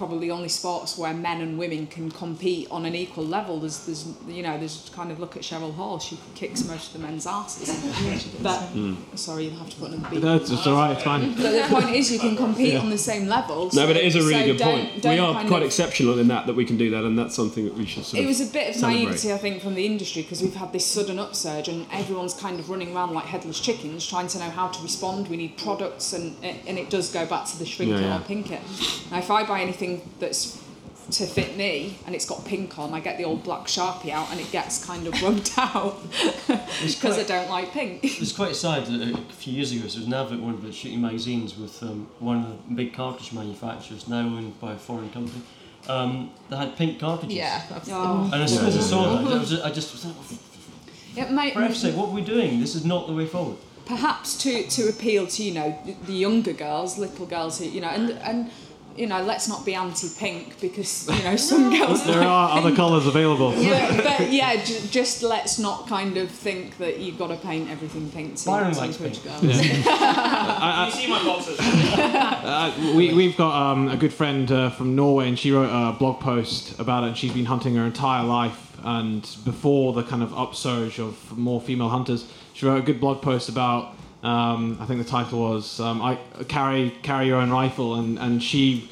probably only sports where men and women can compete on an equal level. There's, there's, you know, there's kind of look at Cheryl Hall. She kicks most of the men's asses. But hmm. sorry, you'll have to put another beat. No, it's, it's all right. It's fine. But the point is, you can compete on the same level. No, but it is a really so good don't- point. don't We are quite of- exceptional in that, that we can do that, and that's something that we should sort It was a bit of celebrate. naivety, I think, from the industry because we've had this sudden upsurge and everyone's kind of running around like headless chickens trying to know how to respond. We need products, and and it does go back to the shrink Yeah, it yeah. or pink it. Now, if I buy anything that's to fit me and it's got pink on, I get the old black sharpie out and it gets kind of rubbed (laughs) out because I don't like pink. It's quite sad that a few years ago, so there was an advert one of the shooting magazines with um, one of the big cartridge manufacturers, now owned by a foreign company. Um, they had pink cartridges. Yeah, that's Oh. And as soon as I saw that, I, (laughs) was, I just was like, It might, for F's sake, what are we doing? This is not the way forward. perhaps to to appeal to you know the- the younger girls, little girls who you know, and and you know, let's not be anti-pink because you know (laughs) some girls. There like are other colours available. Yeah, but (laughs) yeah, j- just let's not kind of think that you've got to paint everything pink to, Byron to likes encourage pink. girls. (laughs) I, you see my boxes? Uh, we, we've got um, a good friend uh, from Norway, and she wrote a blog post about it. And she's been hunting her entire life, and before the kind of upsurge of more female hunters, she wrote a good blog post about. Um, I think the title was um, "I carry carry your own rifle," and and she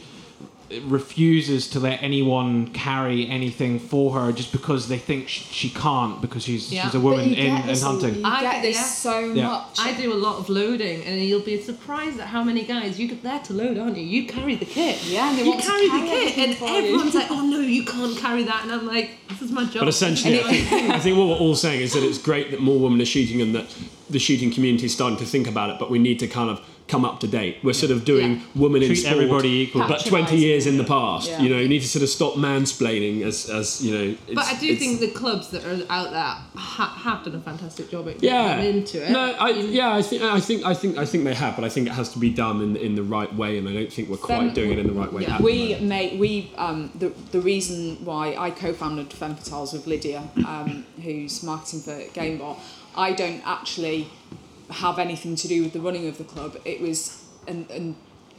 refuses to let anyone carry anything for her just because they think sh- she can't because she's Yeah. she's a But woman you in, get in hunting. You I get get- this yeah. so Yeah. much. I do a lot of loading, and you'll be surprised at how many guys you get there to load, aren't you? You carry the kit. Yeah, they you want to carry carry the kit, and for you. everyone's like, "Oh no, you can't carry that," and I'm like, "This is my job." But essentially, I think, I think what we're all saying is that it's great that more women are shooting and that the shooting community is starting to think about it, but we need to kind of come up to date. We're sort of doing Yeah. women in sport, everybody equal, but 20 years in the past. Yeah. You know, you need to sort of stop mansplaining as, as you know. but I do it's- think the clubs that are out there ha- have done a fantastic job at yeah, getting into it. No, I, yeah, I think, I think, I think, I think they have, but I think it has to be done in in the right way, and I don't think we're quite Fem- doing it in the right way. Yeah. We moment. made we um, the the reason why I co-founded Femme Fatales with Lydia, um, who's marketing for Gamebore. I don't actually have anything to do with the running of the club. It was and and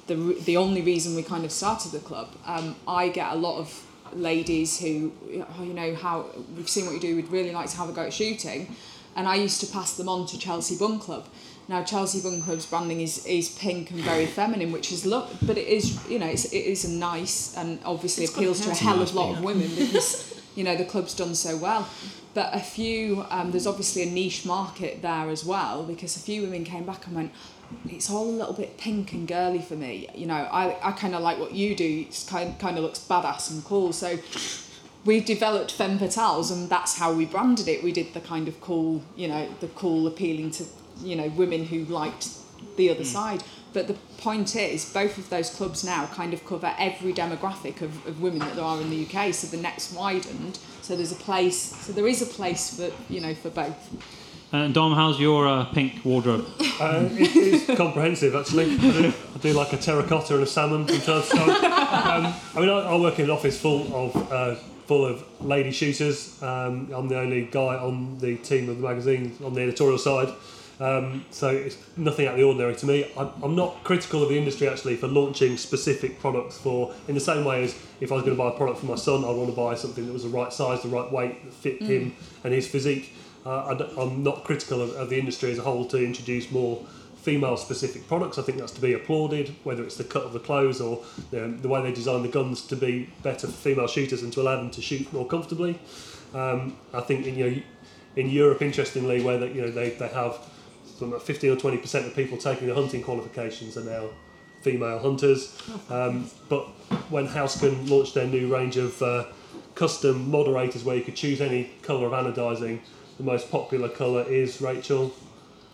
the the only reason we kind of started the club. Um, I get a lot of ladies who oh, you know how we've seen what you do. We'd really like to have a go at shooting, and I used to pass them on to Chelsea Bun Club. Now Chelsea Bun Club's branding is, is pink and very feminine, which is look, but it is you know it's, it is a nice and obviously It's appeals to a hell of a lot of women because (laughs) you know the club's done so well. But a few um, there's obviously a niche market there as well because a few women came back and went, it's all a little bit pink and girly for me. You know, I, I kind of like what you do. It's kind kind of looks badass and cool. So we developed Femme Fatales and that's how we branded it. We did the kind of cool, you know, the cool appealing to, you know, women who liked the other side. But the point is, both of those clubs now kind of cover every demographic of, of women that there are in the UK. So the net's widened. So there's a place. So there is a place for you know for both. And Dom, how's your uh, pink wardrobe? Uh, (laughs) it is comprehensive, actually. I do, I do like a terracotta and a salmon from time to time. Um, I mean, I, I work in an office full of uh, full of lady shooters. Um, I'm the only guy on the team of the magazine on the editorial side. Um, so it's nothing out of the ordinary to me. I'm, I'm not critical of the industry actually for launching specific products for, in the same way as if I was going to buy a product for my son, I'd want to buy something that was the right size, the right weight, that fit him and his physique. Uh, I am not critical of, of the industry as a whole to introduce more female specific products. I think that's to be applauded, whether it's the cut of the clothes or you know, the way they design the guns to be better for female shooters and to allow them to shoot more comfortably. Um, I think in, you know, in Europe, interestingly, where they, you know they, they have some 15 or 20 percent of people taking the hunting qualifications are now female hunters. Um, but when Hausken launched their new range of uh, custom moderators where you could choose any colour of anodizing, the most popular colour is Rachel.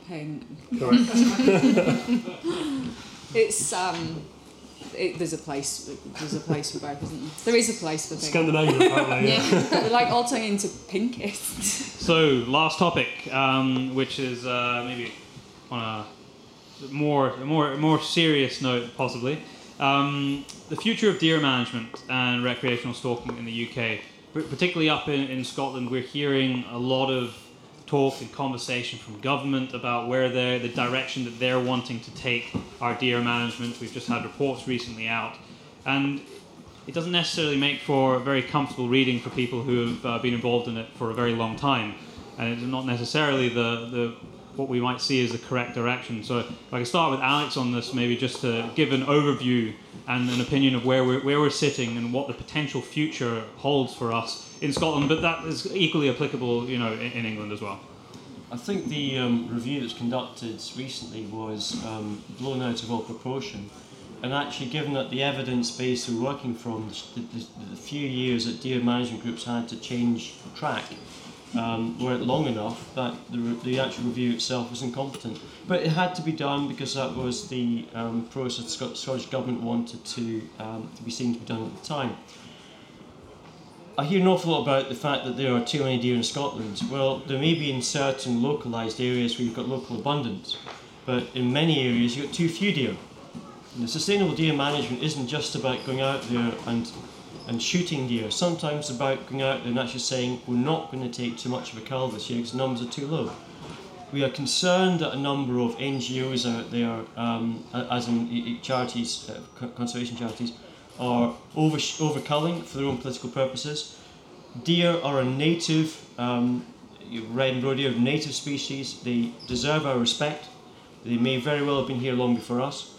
Pink. Correct. (laughs) It's um, it, there's a place. There's a place for both, isn't there? There is a place for pink. Scandinavian, apparently. (laughs) Yeah. Yeah, like all turning into pinkiest. (laughs) So, last topic, um, which is uh, maybe on a more more more serious note, possibly. Um, the future of deer management and recreational stalking in the UK, particularly up in, in Scotland, we're hearing a lot of talk and conversation from government about where they're the direction that they're wanting to take our deer management. We've just had reports recently out, and it doesn't necessarily make for very comfortable reading for people who have uh, been involved in it for a very long time, and it's not necessarily the, the what we might see as the correct direction. So if I can start with Alex on this, maybe just to give an overview and an opinion of where we're, where we're sitting and what the potential future holds for us in Scotland, but that is equally applicable, you know, in, in England as well. I think the um, review that's conducted recently was um, blown out of all proportion. And actually, given that the evidence base we're working from, the, the, the few years that deer management groups had to change track, um, weren't long enough that the, the actual review itself was incompetent. But it had to be done because that was the um, process the Scottish Government wanted to, um, to be seen to be done at the time. I hear an awful lot about the fact that there are too many deer in Scotland. Well, there may be in certain localised areas where you've got local abundance, but in many areas you've got too few deer. And the sustainable deer management isn't just about going out there and and shooting deer. Sometimes about going out and actually saying we're not going to take too much of a cull this year because numbers are too low. We are concerned that a number of NGOs out there, um, as in charities, uh, conservation charities, are over overculling for their own political purposes. Deer are a native, um, red and roe deer, native species. They deserve our respect. They may very well have been here long before us,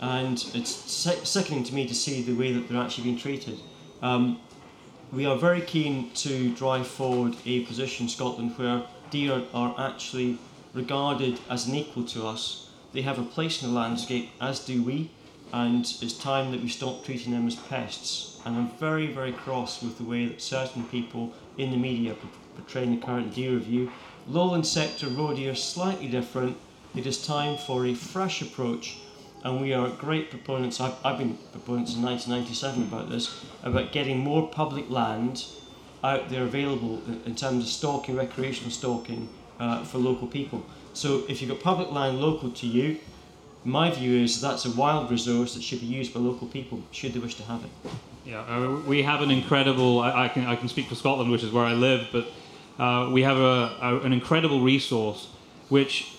and it's sickening to me to see the way that they're actually being treated. Um, we are very keen to drive forward a position in Scotland where deer are actually regarded as an equal to us. They have a place in the landscape, as do we, and it's time that we stop treating them as pests. And I'm very, very cross with the way that certain people in the media p- portraying the current deer review. Lowland sector roe deer slightly different. It is time for a fresh approach and we are great proponents. I've, I've been proponents in 1997 about this, about getting more public land out there available in, in terms of stalking, recreational stalking uh, for local people. So if you've got public land local to you, my view is that's a wild resource that should be used by local people should they wish to have it. Yeah, uh, we have an incredible. I, I can I can speak for Scotland, which is where I live, but uh, we have a, a, an incredible resource, which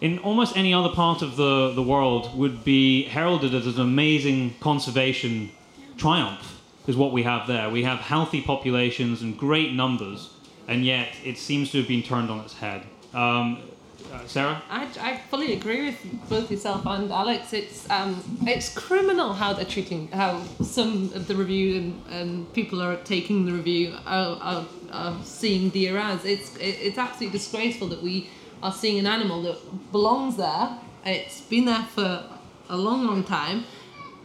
in almost any other part of the, the world would be heralded as an amazing conservation triumph. Is what we have there. We have healthy populations and great numbers, and yet it seems to have been turned on its head. Um, uh, Sarah. I, I fully agree with both yourself and Alex. It's um, it's criminal how they're treating how some of the review and, and people are taking the review are, are, are seeing deer as. It's it, it's absolutely disgraceful that we are seeing an animal that belongs there. It's been there for a long, long time.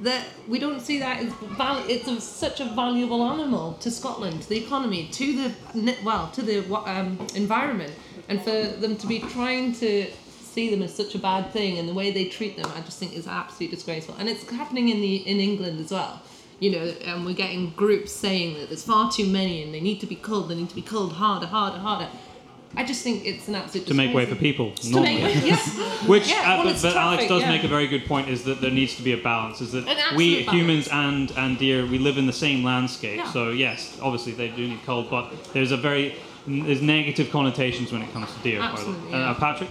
That we don't see that as val- it's a, such a valuable animal to Scotland, to the economy, to the well, to the um, environment, and for them to be trying to see them as such a bad thing and the way they treat them, I just think is absolutely disgraceful. And it's happening in the in England as well. You know, and we're getting groups saying that there's far too many and they need to be culled. They need to be culled harder, harder, harder. I just think it's an absolute to make way for disgrace. people. To make normally. way, yes. (laughs) Which, Yeah, uh, well, but, it's but Alex does yeah. make a very good point: is that there needs to be a balance. Is that An we balance. humans and and deer we live in the same landscape. Yeah. So yes, obviously they do need cold, but there's a very there's negative connotations when it comes to deer. by the. Absolutely, Uh. Patrick.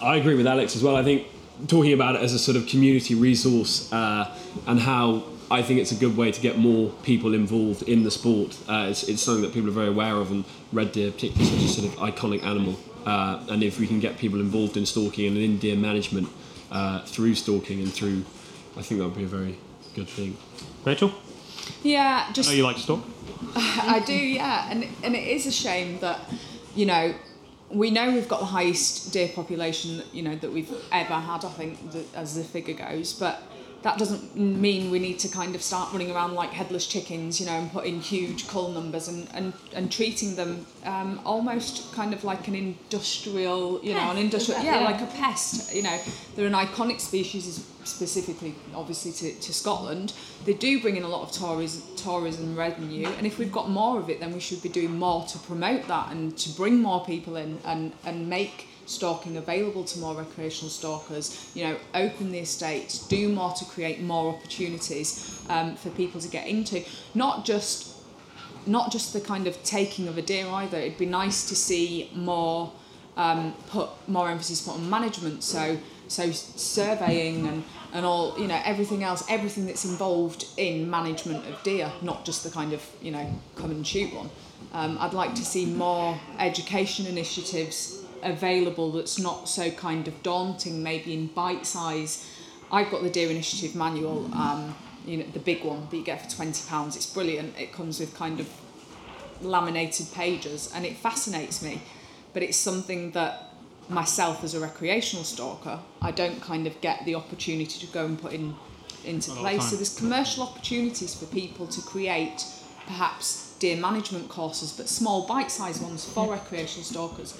I agree with Alex as well. I think talking about it as a sort of community resource uh, and how I think it's a good way to get more people involved in the sport. Uh, it's, it's something that people are very aware of, and red deer, particularly, such a sort of iconic animal. Uh, and if we can get people involved in stalking and in deer management uh, through stalking and through, I think that would be a very good thing. Rachel, Yeah, I just know you like to talk. (laughs) I do, yeah, and and it is a shame that you know we know we've got the highest deer population, you know, that we've ever had. I think that, as the figure goes, but that doesn't mean we need to kind of start running around like headless chickens, you know, and put in huge cull numbers and, and, and treating them um, almost kind of like an industrial, you know, an industrial, yeah, yeah. like a pest. You know, they're an iconic species, specifically, obviously, to, to Scotland. They do bring in a lot of tourism, tourism revenue, and if we've got more of it, then we should be doing more to promote that and to bring more people in and, and make stalking available to more recreational stalkers, you know, open the estates, do more to create more opportunities um, for people to get into. Not just not just the kind of taking of a deer either. It'd be nice to see more um, put more emphasis put on management. So so surveying and and all you know everything else, everything that's involved in management of deer, not just the kind of you know come and shoot one. Um, I'd like to see more education initiatives available that's not so kind of daunting, maybe in bite size. I've got the Deer Initiative manual, um, you know, the big one that you get for twenty pounds. It's brilliant. It comes with kind of laminated pages, and it fascinates me. But it's something that myself as a recreational stalker, I don't kind of get the opportunity to go and put in into place. So there's commercial opportunities for people to create perhaps deer management courses, but small bite-sized ones for recreational stalkers.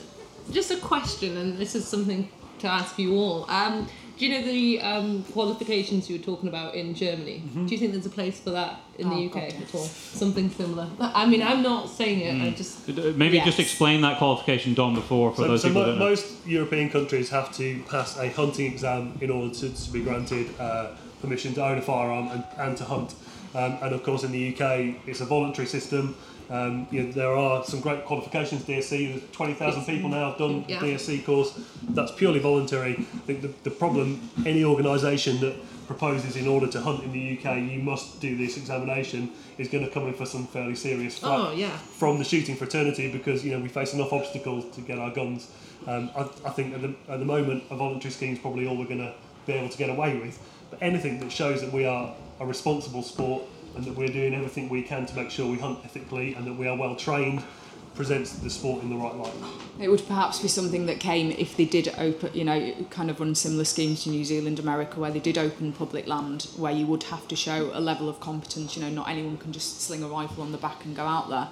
Just a question, and this is something to ask you all. Um, do you know the um, qualifications you were talking about in Germany? Mm-hmm. Do you think there's a place for that in Oh, the UK God, yes. at all? Something similar. I mean, I'm not saying it. Mm. I just Uh, Maybe just explain that qualification, Dom, before for So, those so people mo- that don't know. most European countries have to pass a hunting exam in order to, to be granted uh, permission to own a firearm and, and to hunt. Um, and of course, in the UK, it's a voluntary system. Um, you know, there are some great qualifications. DSC, there's 20,000 people now have done Yeah. the DSC course. That's purely voluntary. I think the, the problem, any organisation that proposes in order to hunt in the UK, you must do this examination, is going to come in for some fairly serious flack oh yeah. from the shooting fraternity because you know we face enough obstacles to get our guns. Um, I, I think at the, at the moment a voluntary scheme is probably all we're going to be able to get away with. But anything that shows that we are a responsible sport and that we're doing everything we can to make sure we hunt ethically and that we are well trained presents the sport in the right light. It would perhaps be something that came if they did open, you know, kind of run similar schemes to New Zealand, America, where they did open public land, where you would have to show a level of competence. You know, not anyone can just sling a rifle on the back and go out there.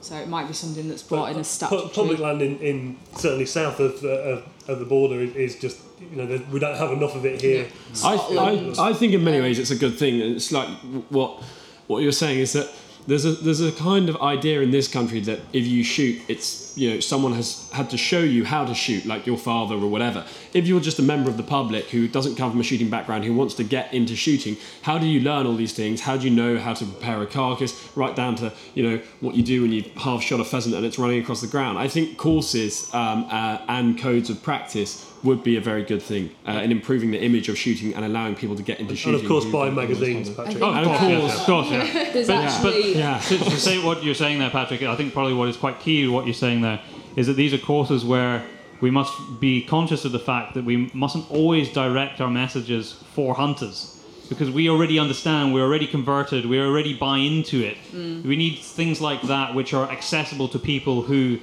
So it might be something that's brought in a pu- statutory. public land in, in certainly south of, uh, of, of the border is, is just you know we don't have enough of it here. I, I, I think in many ways it's a good thing. It's like what what you're saying is that there's a there's a kind of idea in this country that if you shoot, it's you know someone has had to show you how to shoot, like your father or whatever. If you're just a member of the public who doesn't come from a shooting background, who wants to get into shooting, how do you learn all these things? How do you know how to prepare a carcass, right down to you know what you do when you half shot a pheasant and it's running across the ground? I think courses um, uh, and codes of practice would be a very good thing uh, in improving the image of shooting and allowing people to get into And shooting. And of course who buying magazines. Patrick. Oh, And of of course, course. of course, yeah. There's But, actually. but Yeah. (laughs) to, to say what you're saying there, Patrick, I think probably what is quite key to what you're saying there is that these are courses where we must be conscious of the fact that we mustn't always direct our messages for hunters. Because we already understand, we're already converted, we already buy into it. Mm. We need things like that which are accessible to people who,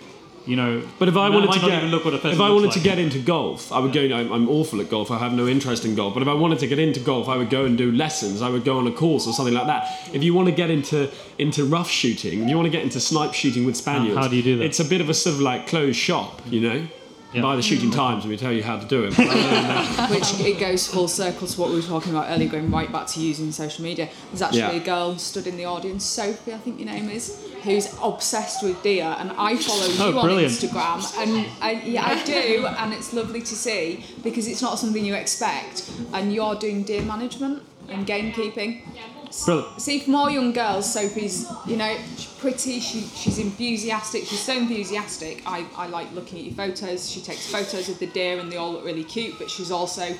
you know, But if I wanted to get, look what a if I wanted to get into golf, I would go. I'm, I'm awful at golf. I have no interest in golf. But if I wanted to get into golf, I would go and do lessons. I would go on a course or something like that. If you want to get into into rough shooting, you want to get into snipe shooting with spaniels, how do you do that? It's a bit of a sort of like closed shop, you know. Yeah. Buy the shooting times and we tell you how to do it. (laughs) But other than that- which it goes full circle to what we were talking about earlier, going right back to using social media. There's actually Yeah. a girl stood in the audience, Sophie, I think your name is, who's obsessed with deer, and I follow oh, you Oh, on. Instagram, and I, yeah, I do, and it's lovely to see because it's not something you expect, and you're doing deer management and gamekeeping. Brilliant. See, for more young girls, Sophie's, you know, she's pretty, she, she's enthusiastic, she's so enthusiastic. I, I like looking at your photos. She takes photos of the deer and they all look really cute, but she's also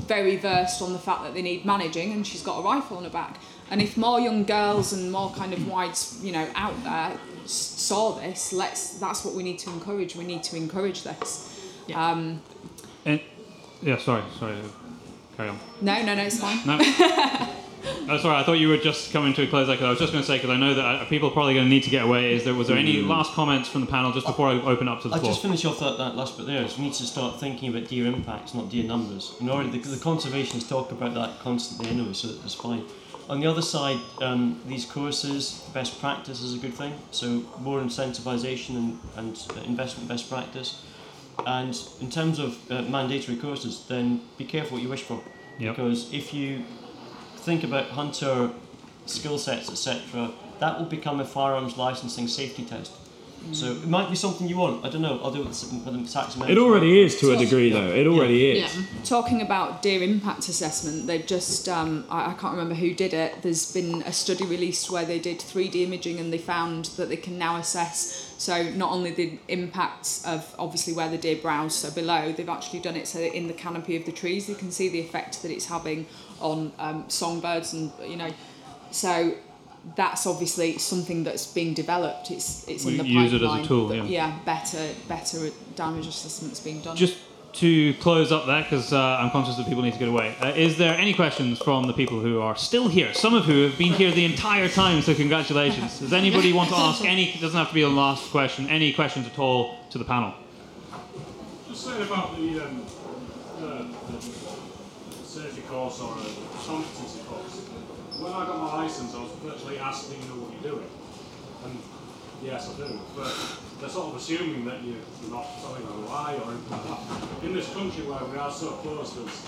very versed on the fact that they need managing and she's got a rifle on her back. And if more young girls and more kind of wides, you know, out there saw this, let's, that's what we need to encourage. We need to encourage this. Um, And, yeah, sorry, sorry. Carry on. no, no, no, it's fine. No. (laughs) Oh, sorry, I thought you were just coming to a close. Like I was just going to say because I know that uh, people are probably going to need to get away. Is there was there any last comments from the panel just before I open up to the I'll floor? just finish off that, that last bit there. Is we need to start thinking about deer impacts, not deer numbers. In order, the, the conservationists talk about that constantly anyway, so that's fine. On the other side, um, these courses, best practice is a good thing. So more incentivisation and, and investment best practice. And in terms of uh, mandatory courses, then be careful what you wish for. Yep. Because if you think about hunter skill sets, etc., that will become a firearms licensing safety test. So it might be something you want. I don't know. I'll do it with the with the tax It already is to a degree, though. It already is. Yeah. Talking about deer impact assessment, they've just, um, I, I can't remember who did it, there's been a study released where they did 3D imaging and they found that they can now assess, so not only the impacts of obviously where the deer browse, so below, they've actually done it so that in the canopy of the trees they can see the effect that it's having on um, songbirds and, you know, so that's obviously something that's being developed. It's it's in We the use it as a tool, but yeah. better better damage assessments being done. Just to close up there, because uh, I'm conscious that people need to get away. Uh, is there any questions from the people who are still here? Some of who have been here the entire time, so congratulations. Does anybody want to ask any? It doesn't have to be a last question. Any questions at all to the panel? Just saying about the, um, the, the safety course or a competency course. When I got my license, I was virtually asked, "Do you know what you're doing?" And yes, I do. But they're sort of assuming that you- you're not telling a lie or anything like that. In this country where we are so close, there's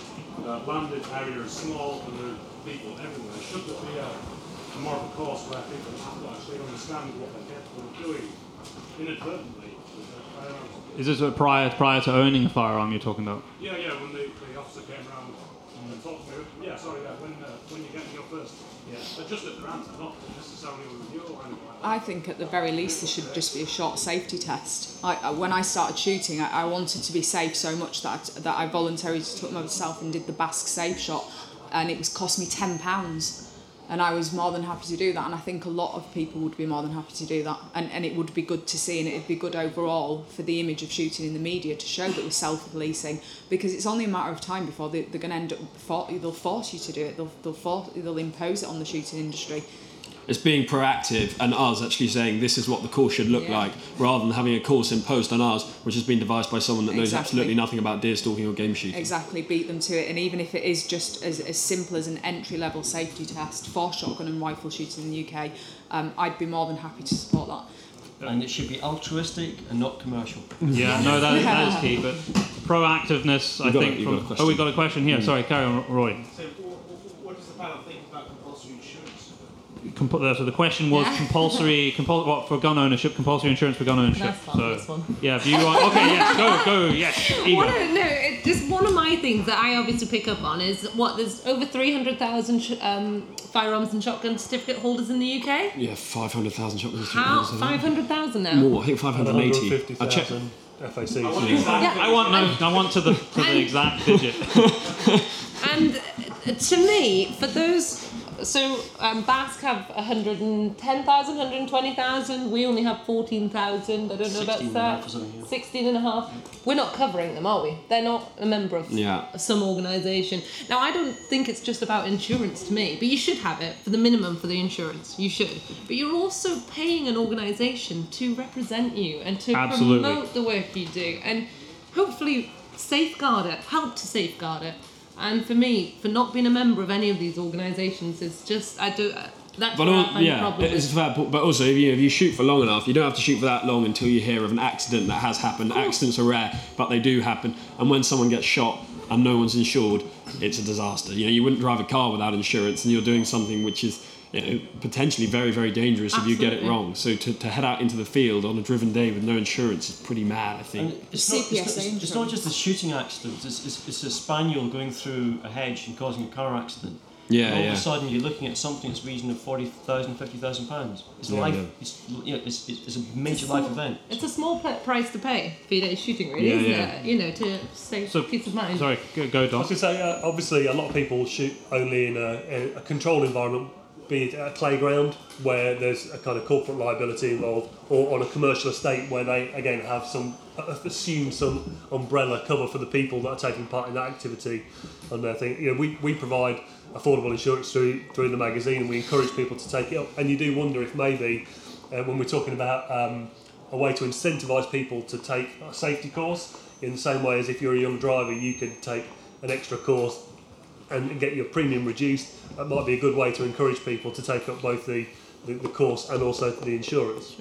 uh, landed areas small and there are people everywhere. Should there be a, a more of a course where people have to actually understand what they're capable of doing inadvertently? with their firearms? Is this uh, prior prior to owning a firearm you're talking about? Yeah, yeah, when the, sorry, when, uh, when you get your first. Yeah. But just at the not necessarily with you or anything like that. I think at the very least there should just be a short safety test. I, I, when I started shooting, I, I wanted to be safe so much that I, that I voluntarily took myself and did the BASC safe shot, and it was cost me ten pounds, and I was more than happy to do that. And I think a lot of people would be more than happy to do that, and, and it would be good to see, and it'd be good overall for the image of shooting in the media to show that we're self-policing, because it's only a matter of time before they, they're going to end up for, they'll force you to do it. They'll they'll force, they'll impose it on the shooting industry. It's being proactive and us actually saying this is what the course should look Yeah. like, rather than having a course imposed on us, which has been devised by someone that knows Exactly. absolutely nothing about deer stalking or game shooting. Exactly, beat them to it. And even if it is just as, as simple as an entry level safety test for shotgun and rifle shooting in the UK, um, I'd be more than happy to support that. And it should be altruistic and not commercial. Yeah, no, that, that is key. But proactiveness, I You've think. a- you've from, got a question. oh, we got a question here. Sorry, carry on, Roy. So, wh- wh- what does the panel think about compulsory insurance? Comp- uh, so the question was Yeah. compulsory, (laughs) compul- what for gun ownership? Compulsory insurance for gun ownership. That's fun, so this one. yeah, if you want, okay, yes, go, go, yes, (laughs) Ego. One of, no, it, just one of my things that I obviously pick up on is what there's over three hundred thousand sh- um, firearms and shotgun certificate holders in the UK. Yeah, 500,000 shotguns. How isn't it? five hundred thousand now? More, I think 580. I checked. 150,000 FACs. Yeah. I want no, I want to the to the exact digit. (laughs) And to me, for those, so um, BASC have 110,000, 120,000. We only have 14,000. I don't know about that. half or something, yeah. 16 and a half. We're not covering them, are we? They're not a member of Yeah. some organisation. Now, I don't think it's just about insurance to me, but you should have it for the minimum for the insurance. You should. But you're also paying an organisation to represent you and to Absolutely. promote the work you do and hopefully safeguard it, help to safeguard it. And for me, for not being a member of any of these organisations, is just, I do. uh, That's But all, yeah, problem. it's a fair point. But also, if you, if you shoot for long enough, you don't have to shoot for that long until you hear of an accident that has happened. Accidents are rare, but they do happen. And when someone gets shot and no one's insured, it's a disaster. You know, you wouldn't drive a car without insurance, and you're doing something which is you potentially very, very dangerous if you get it wrong. So to, to head out into the field on a driven day with no insurance is pretty mad, I think. And it's not, it's, not, it's, it's not just a shooting accident, it's, it's, it's a spaniel going through a hedge and causing a car accident. Yeah, and all yeah. of a sudden you're looking at something that's region of 40,000, 50,000 pounds. It's a Yeah, life, yeah. It's, you know, it's, it's, it's a major It's a life event. It's a small pl- price to pay for your day's shooting, really, Yeah, isn't yeah. it? You know, to save So- peace of mind. Sorry, go, go I was going to say, uh, obviously, a lot of people shoot only in a, in a controlled environment be it at a playground where there's a kind of corporate liability involved, or on a commercial estate where they again have some assume some umbrella cover for the people that are taking part in that activity. And I think you know we, we provide affordable insurance through through the magazine, and we encourage people to take it up. And you do wonder if maybe uh, when we're talking about um, a way to incentivise people to take a safety course, in the same way as if you're a young driver, you could take an extra course and get your premium reduced. That might be a good way to encourage people to take up both the, the, the course and also the insurance.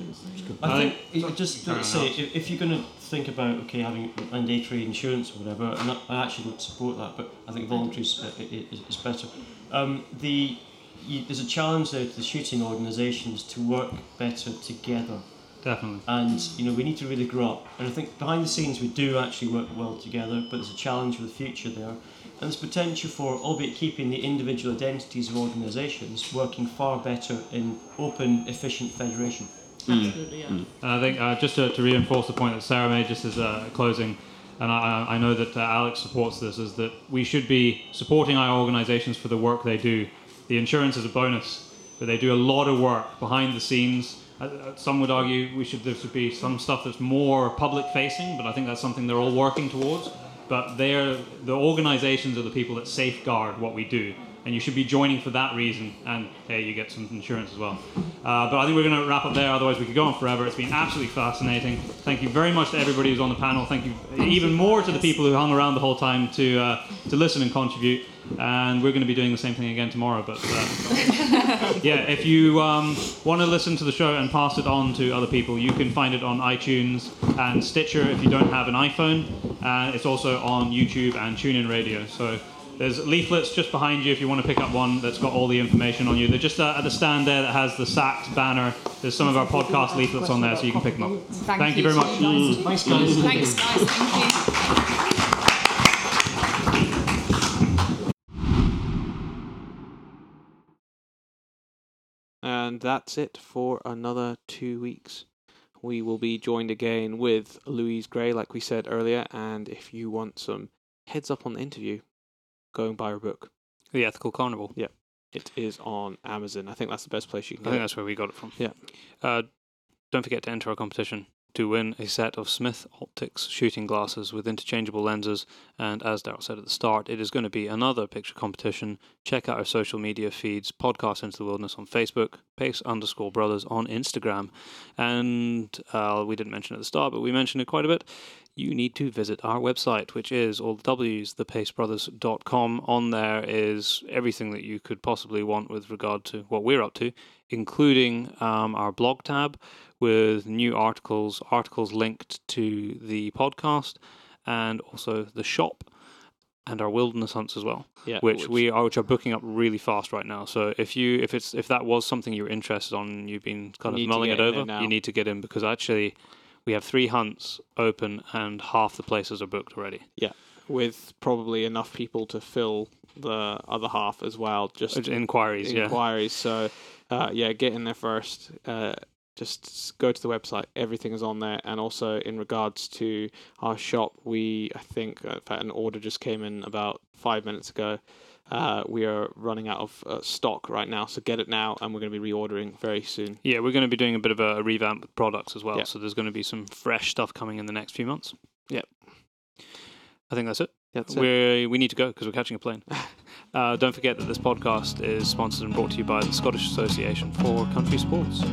I think it, just to say if, if you're going to think about okay having mandatory insurance or whatever, and I- I actually don't support that, but I think voluntary is, uh, is, is better. Um, the you, there's a challenge there to the shooting organisations to work better together. Definitely. And you know we need to really grow up. And I think behind the scenes we do actually work well together, but there's a challenge for the future there. And there's potential for, albeit keeping the individual identities of organisations, working far better in open, efficient federation. Absolutely, yeah. And I think uh, just to, to reinforce the point that Sarah made just as a closing, and I, I I know that uh, Alex supports this, is that we should be supporting our organisations for the work they do. The insurance is a bonus, but they do a lot of work behind the scenes. Uh, uh, some would argue we should there should be some stuff that's more public facing, but I think that's something they're all working towards. But they're the organisations are the people that safeguard what we do, and you should be joining for that reason. And hey, you get some insurance as well. Uh, but I think we're going to wrap up there. Otherwise, we could go on forever. It's been absolutely fascinating. Thank you very much to everybody who's on the panel. Thank you even more to the people who hung around the whole time to uh, to listen and contribute. And we're going to be doing the same thing again tomorrow. But uh, (laughs) yeah, if you um, want to listen to the show and pass it on to other people, you can find it on iTunes and Stitcher if you don't have an iPhone. And it's also on YouTube and TuneIn Radio. So there's leaflets just behind you if you want to pick up one that's got all the information on you. They're just uh, at the stand there that has the SACS banner. There's some of our podcast leaflets on there so you can pick them up. Thank, you very much. Thanks, guys. Thanks, guys. Thank you. And that's it for another two weeks. We will be joined again with Louise Gray, like we said earlier. And if you want some heads up on the interview, go and buy her book. The Ethical Carnivore. Yeah. It is on Amazon. I think that's the best place you can I think it. that's where we got it from. Yeah. Uh, don't forget to enter our competition to win a set of Smith Optics shooting glasses with interchangeable lenses. And as Daryl said at the start, it is going to be another picture competition. Check out our social media feeds, Podcast Into the Wilderness on Facebook, Pace underscore Brothers on Instagram. And uh, we didn't mention at the start, but we mentioned it quite a bit. You need to visit our website, which is all the W's, thepacebrothers.com. On there is everything that you could possibly want with regard to what we're up to, including um, our blog tab with new articles, articles linked to the podcast, and also the shop and our wilderness hunts as well, Yeah, which, we are which are booking up really fast right now. So if you if it's if that was something you're interested on, you've been kind Need of mulling it over, you need to get in because actually we have three hunts open and half the places are booked already. Yeah, with probably enough people to fill the other half as well. Just It's Inquiries, yeah. inquiries. So, uh, yeah, get in there first. Uh, just go to the website. Everything is on there. And also, in regards to our shop, we, I think, uh, in fact, an order just came in about five minutes ago. Uh, we are running out of uh, stock right now, so get it now, and we're going to be reordering very soon. Yeah, we're going to be doing a bit of a revamp with products as well. Yeah. So there's going to be some fresh stuff coming in the next few months. Yep. I think that's it. That's we we need to go because we're catching a plane. (laughs) uh, don't forget that this podcast is sponsored and brought to you by the Scottish Association for Country Sports.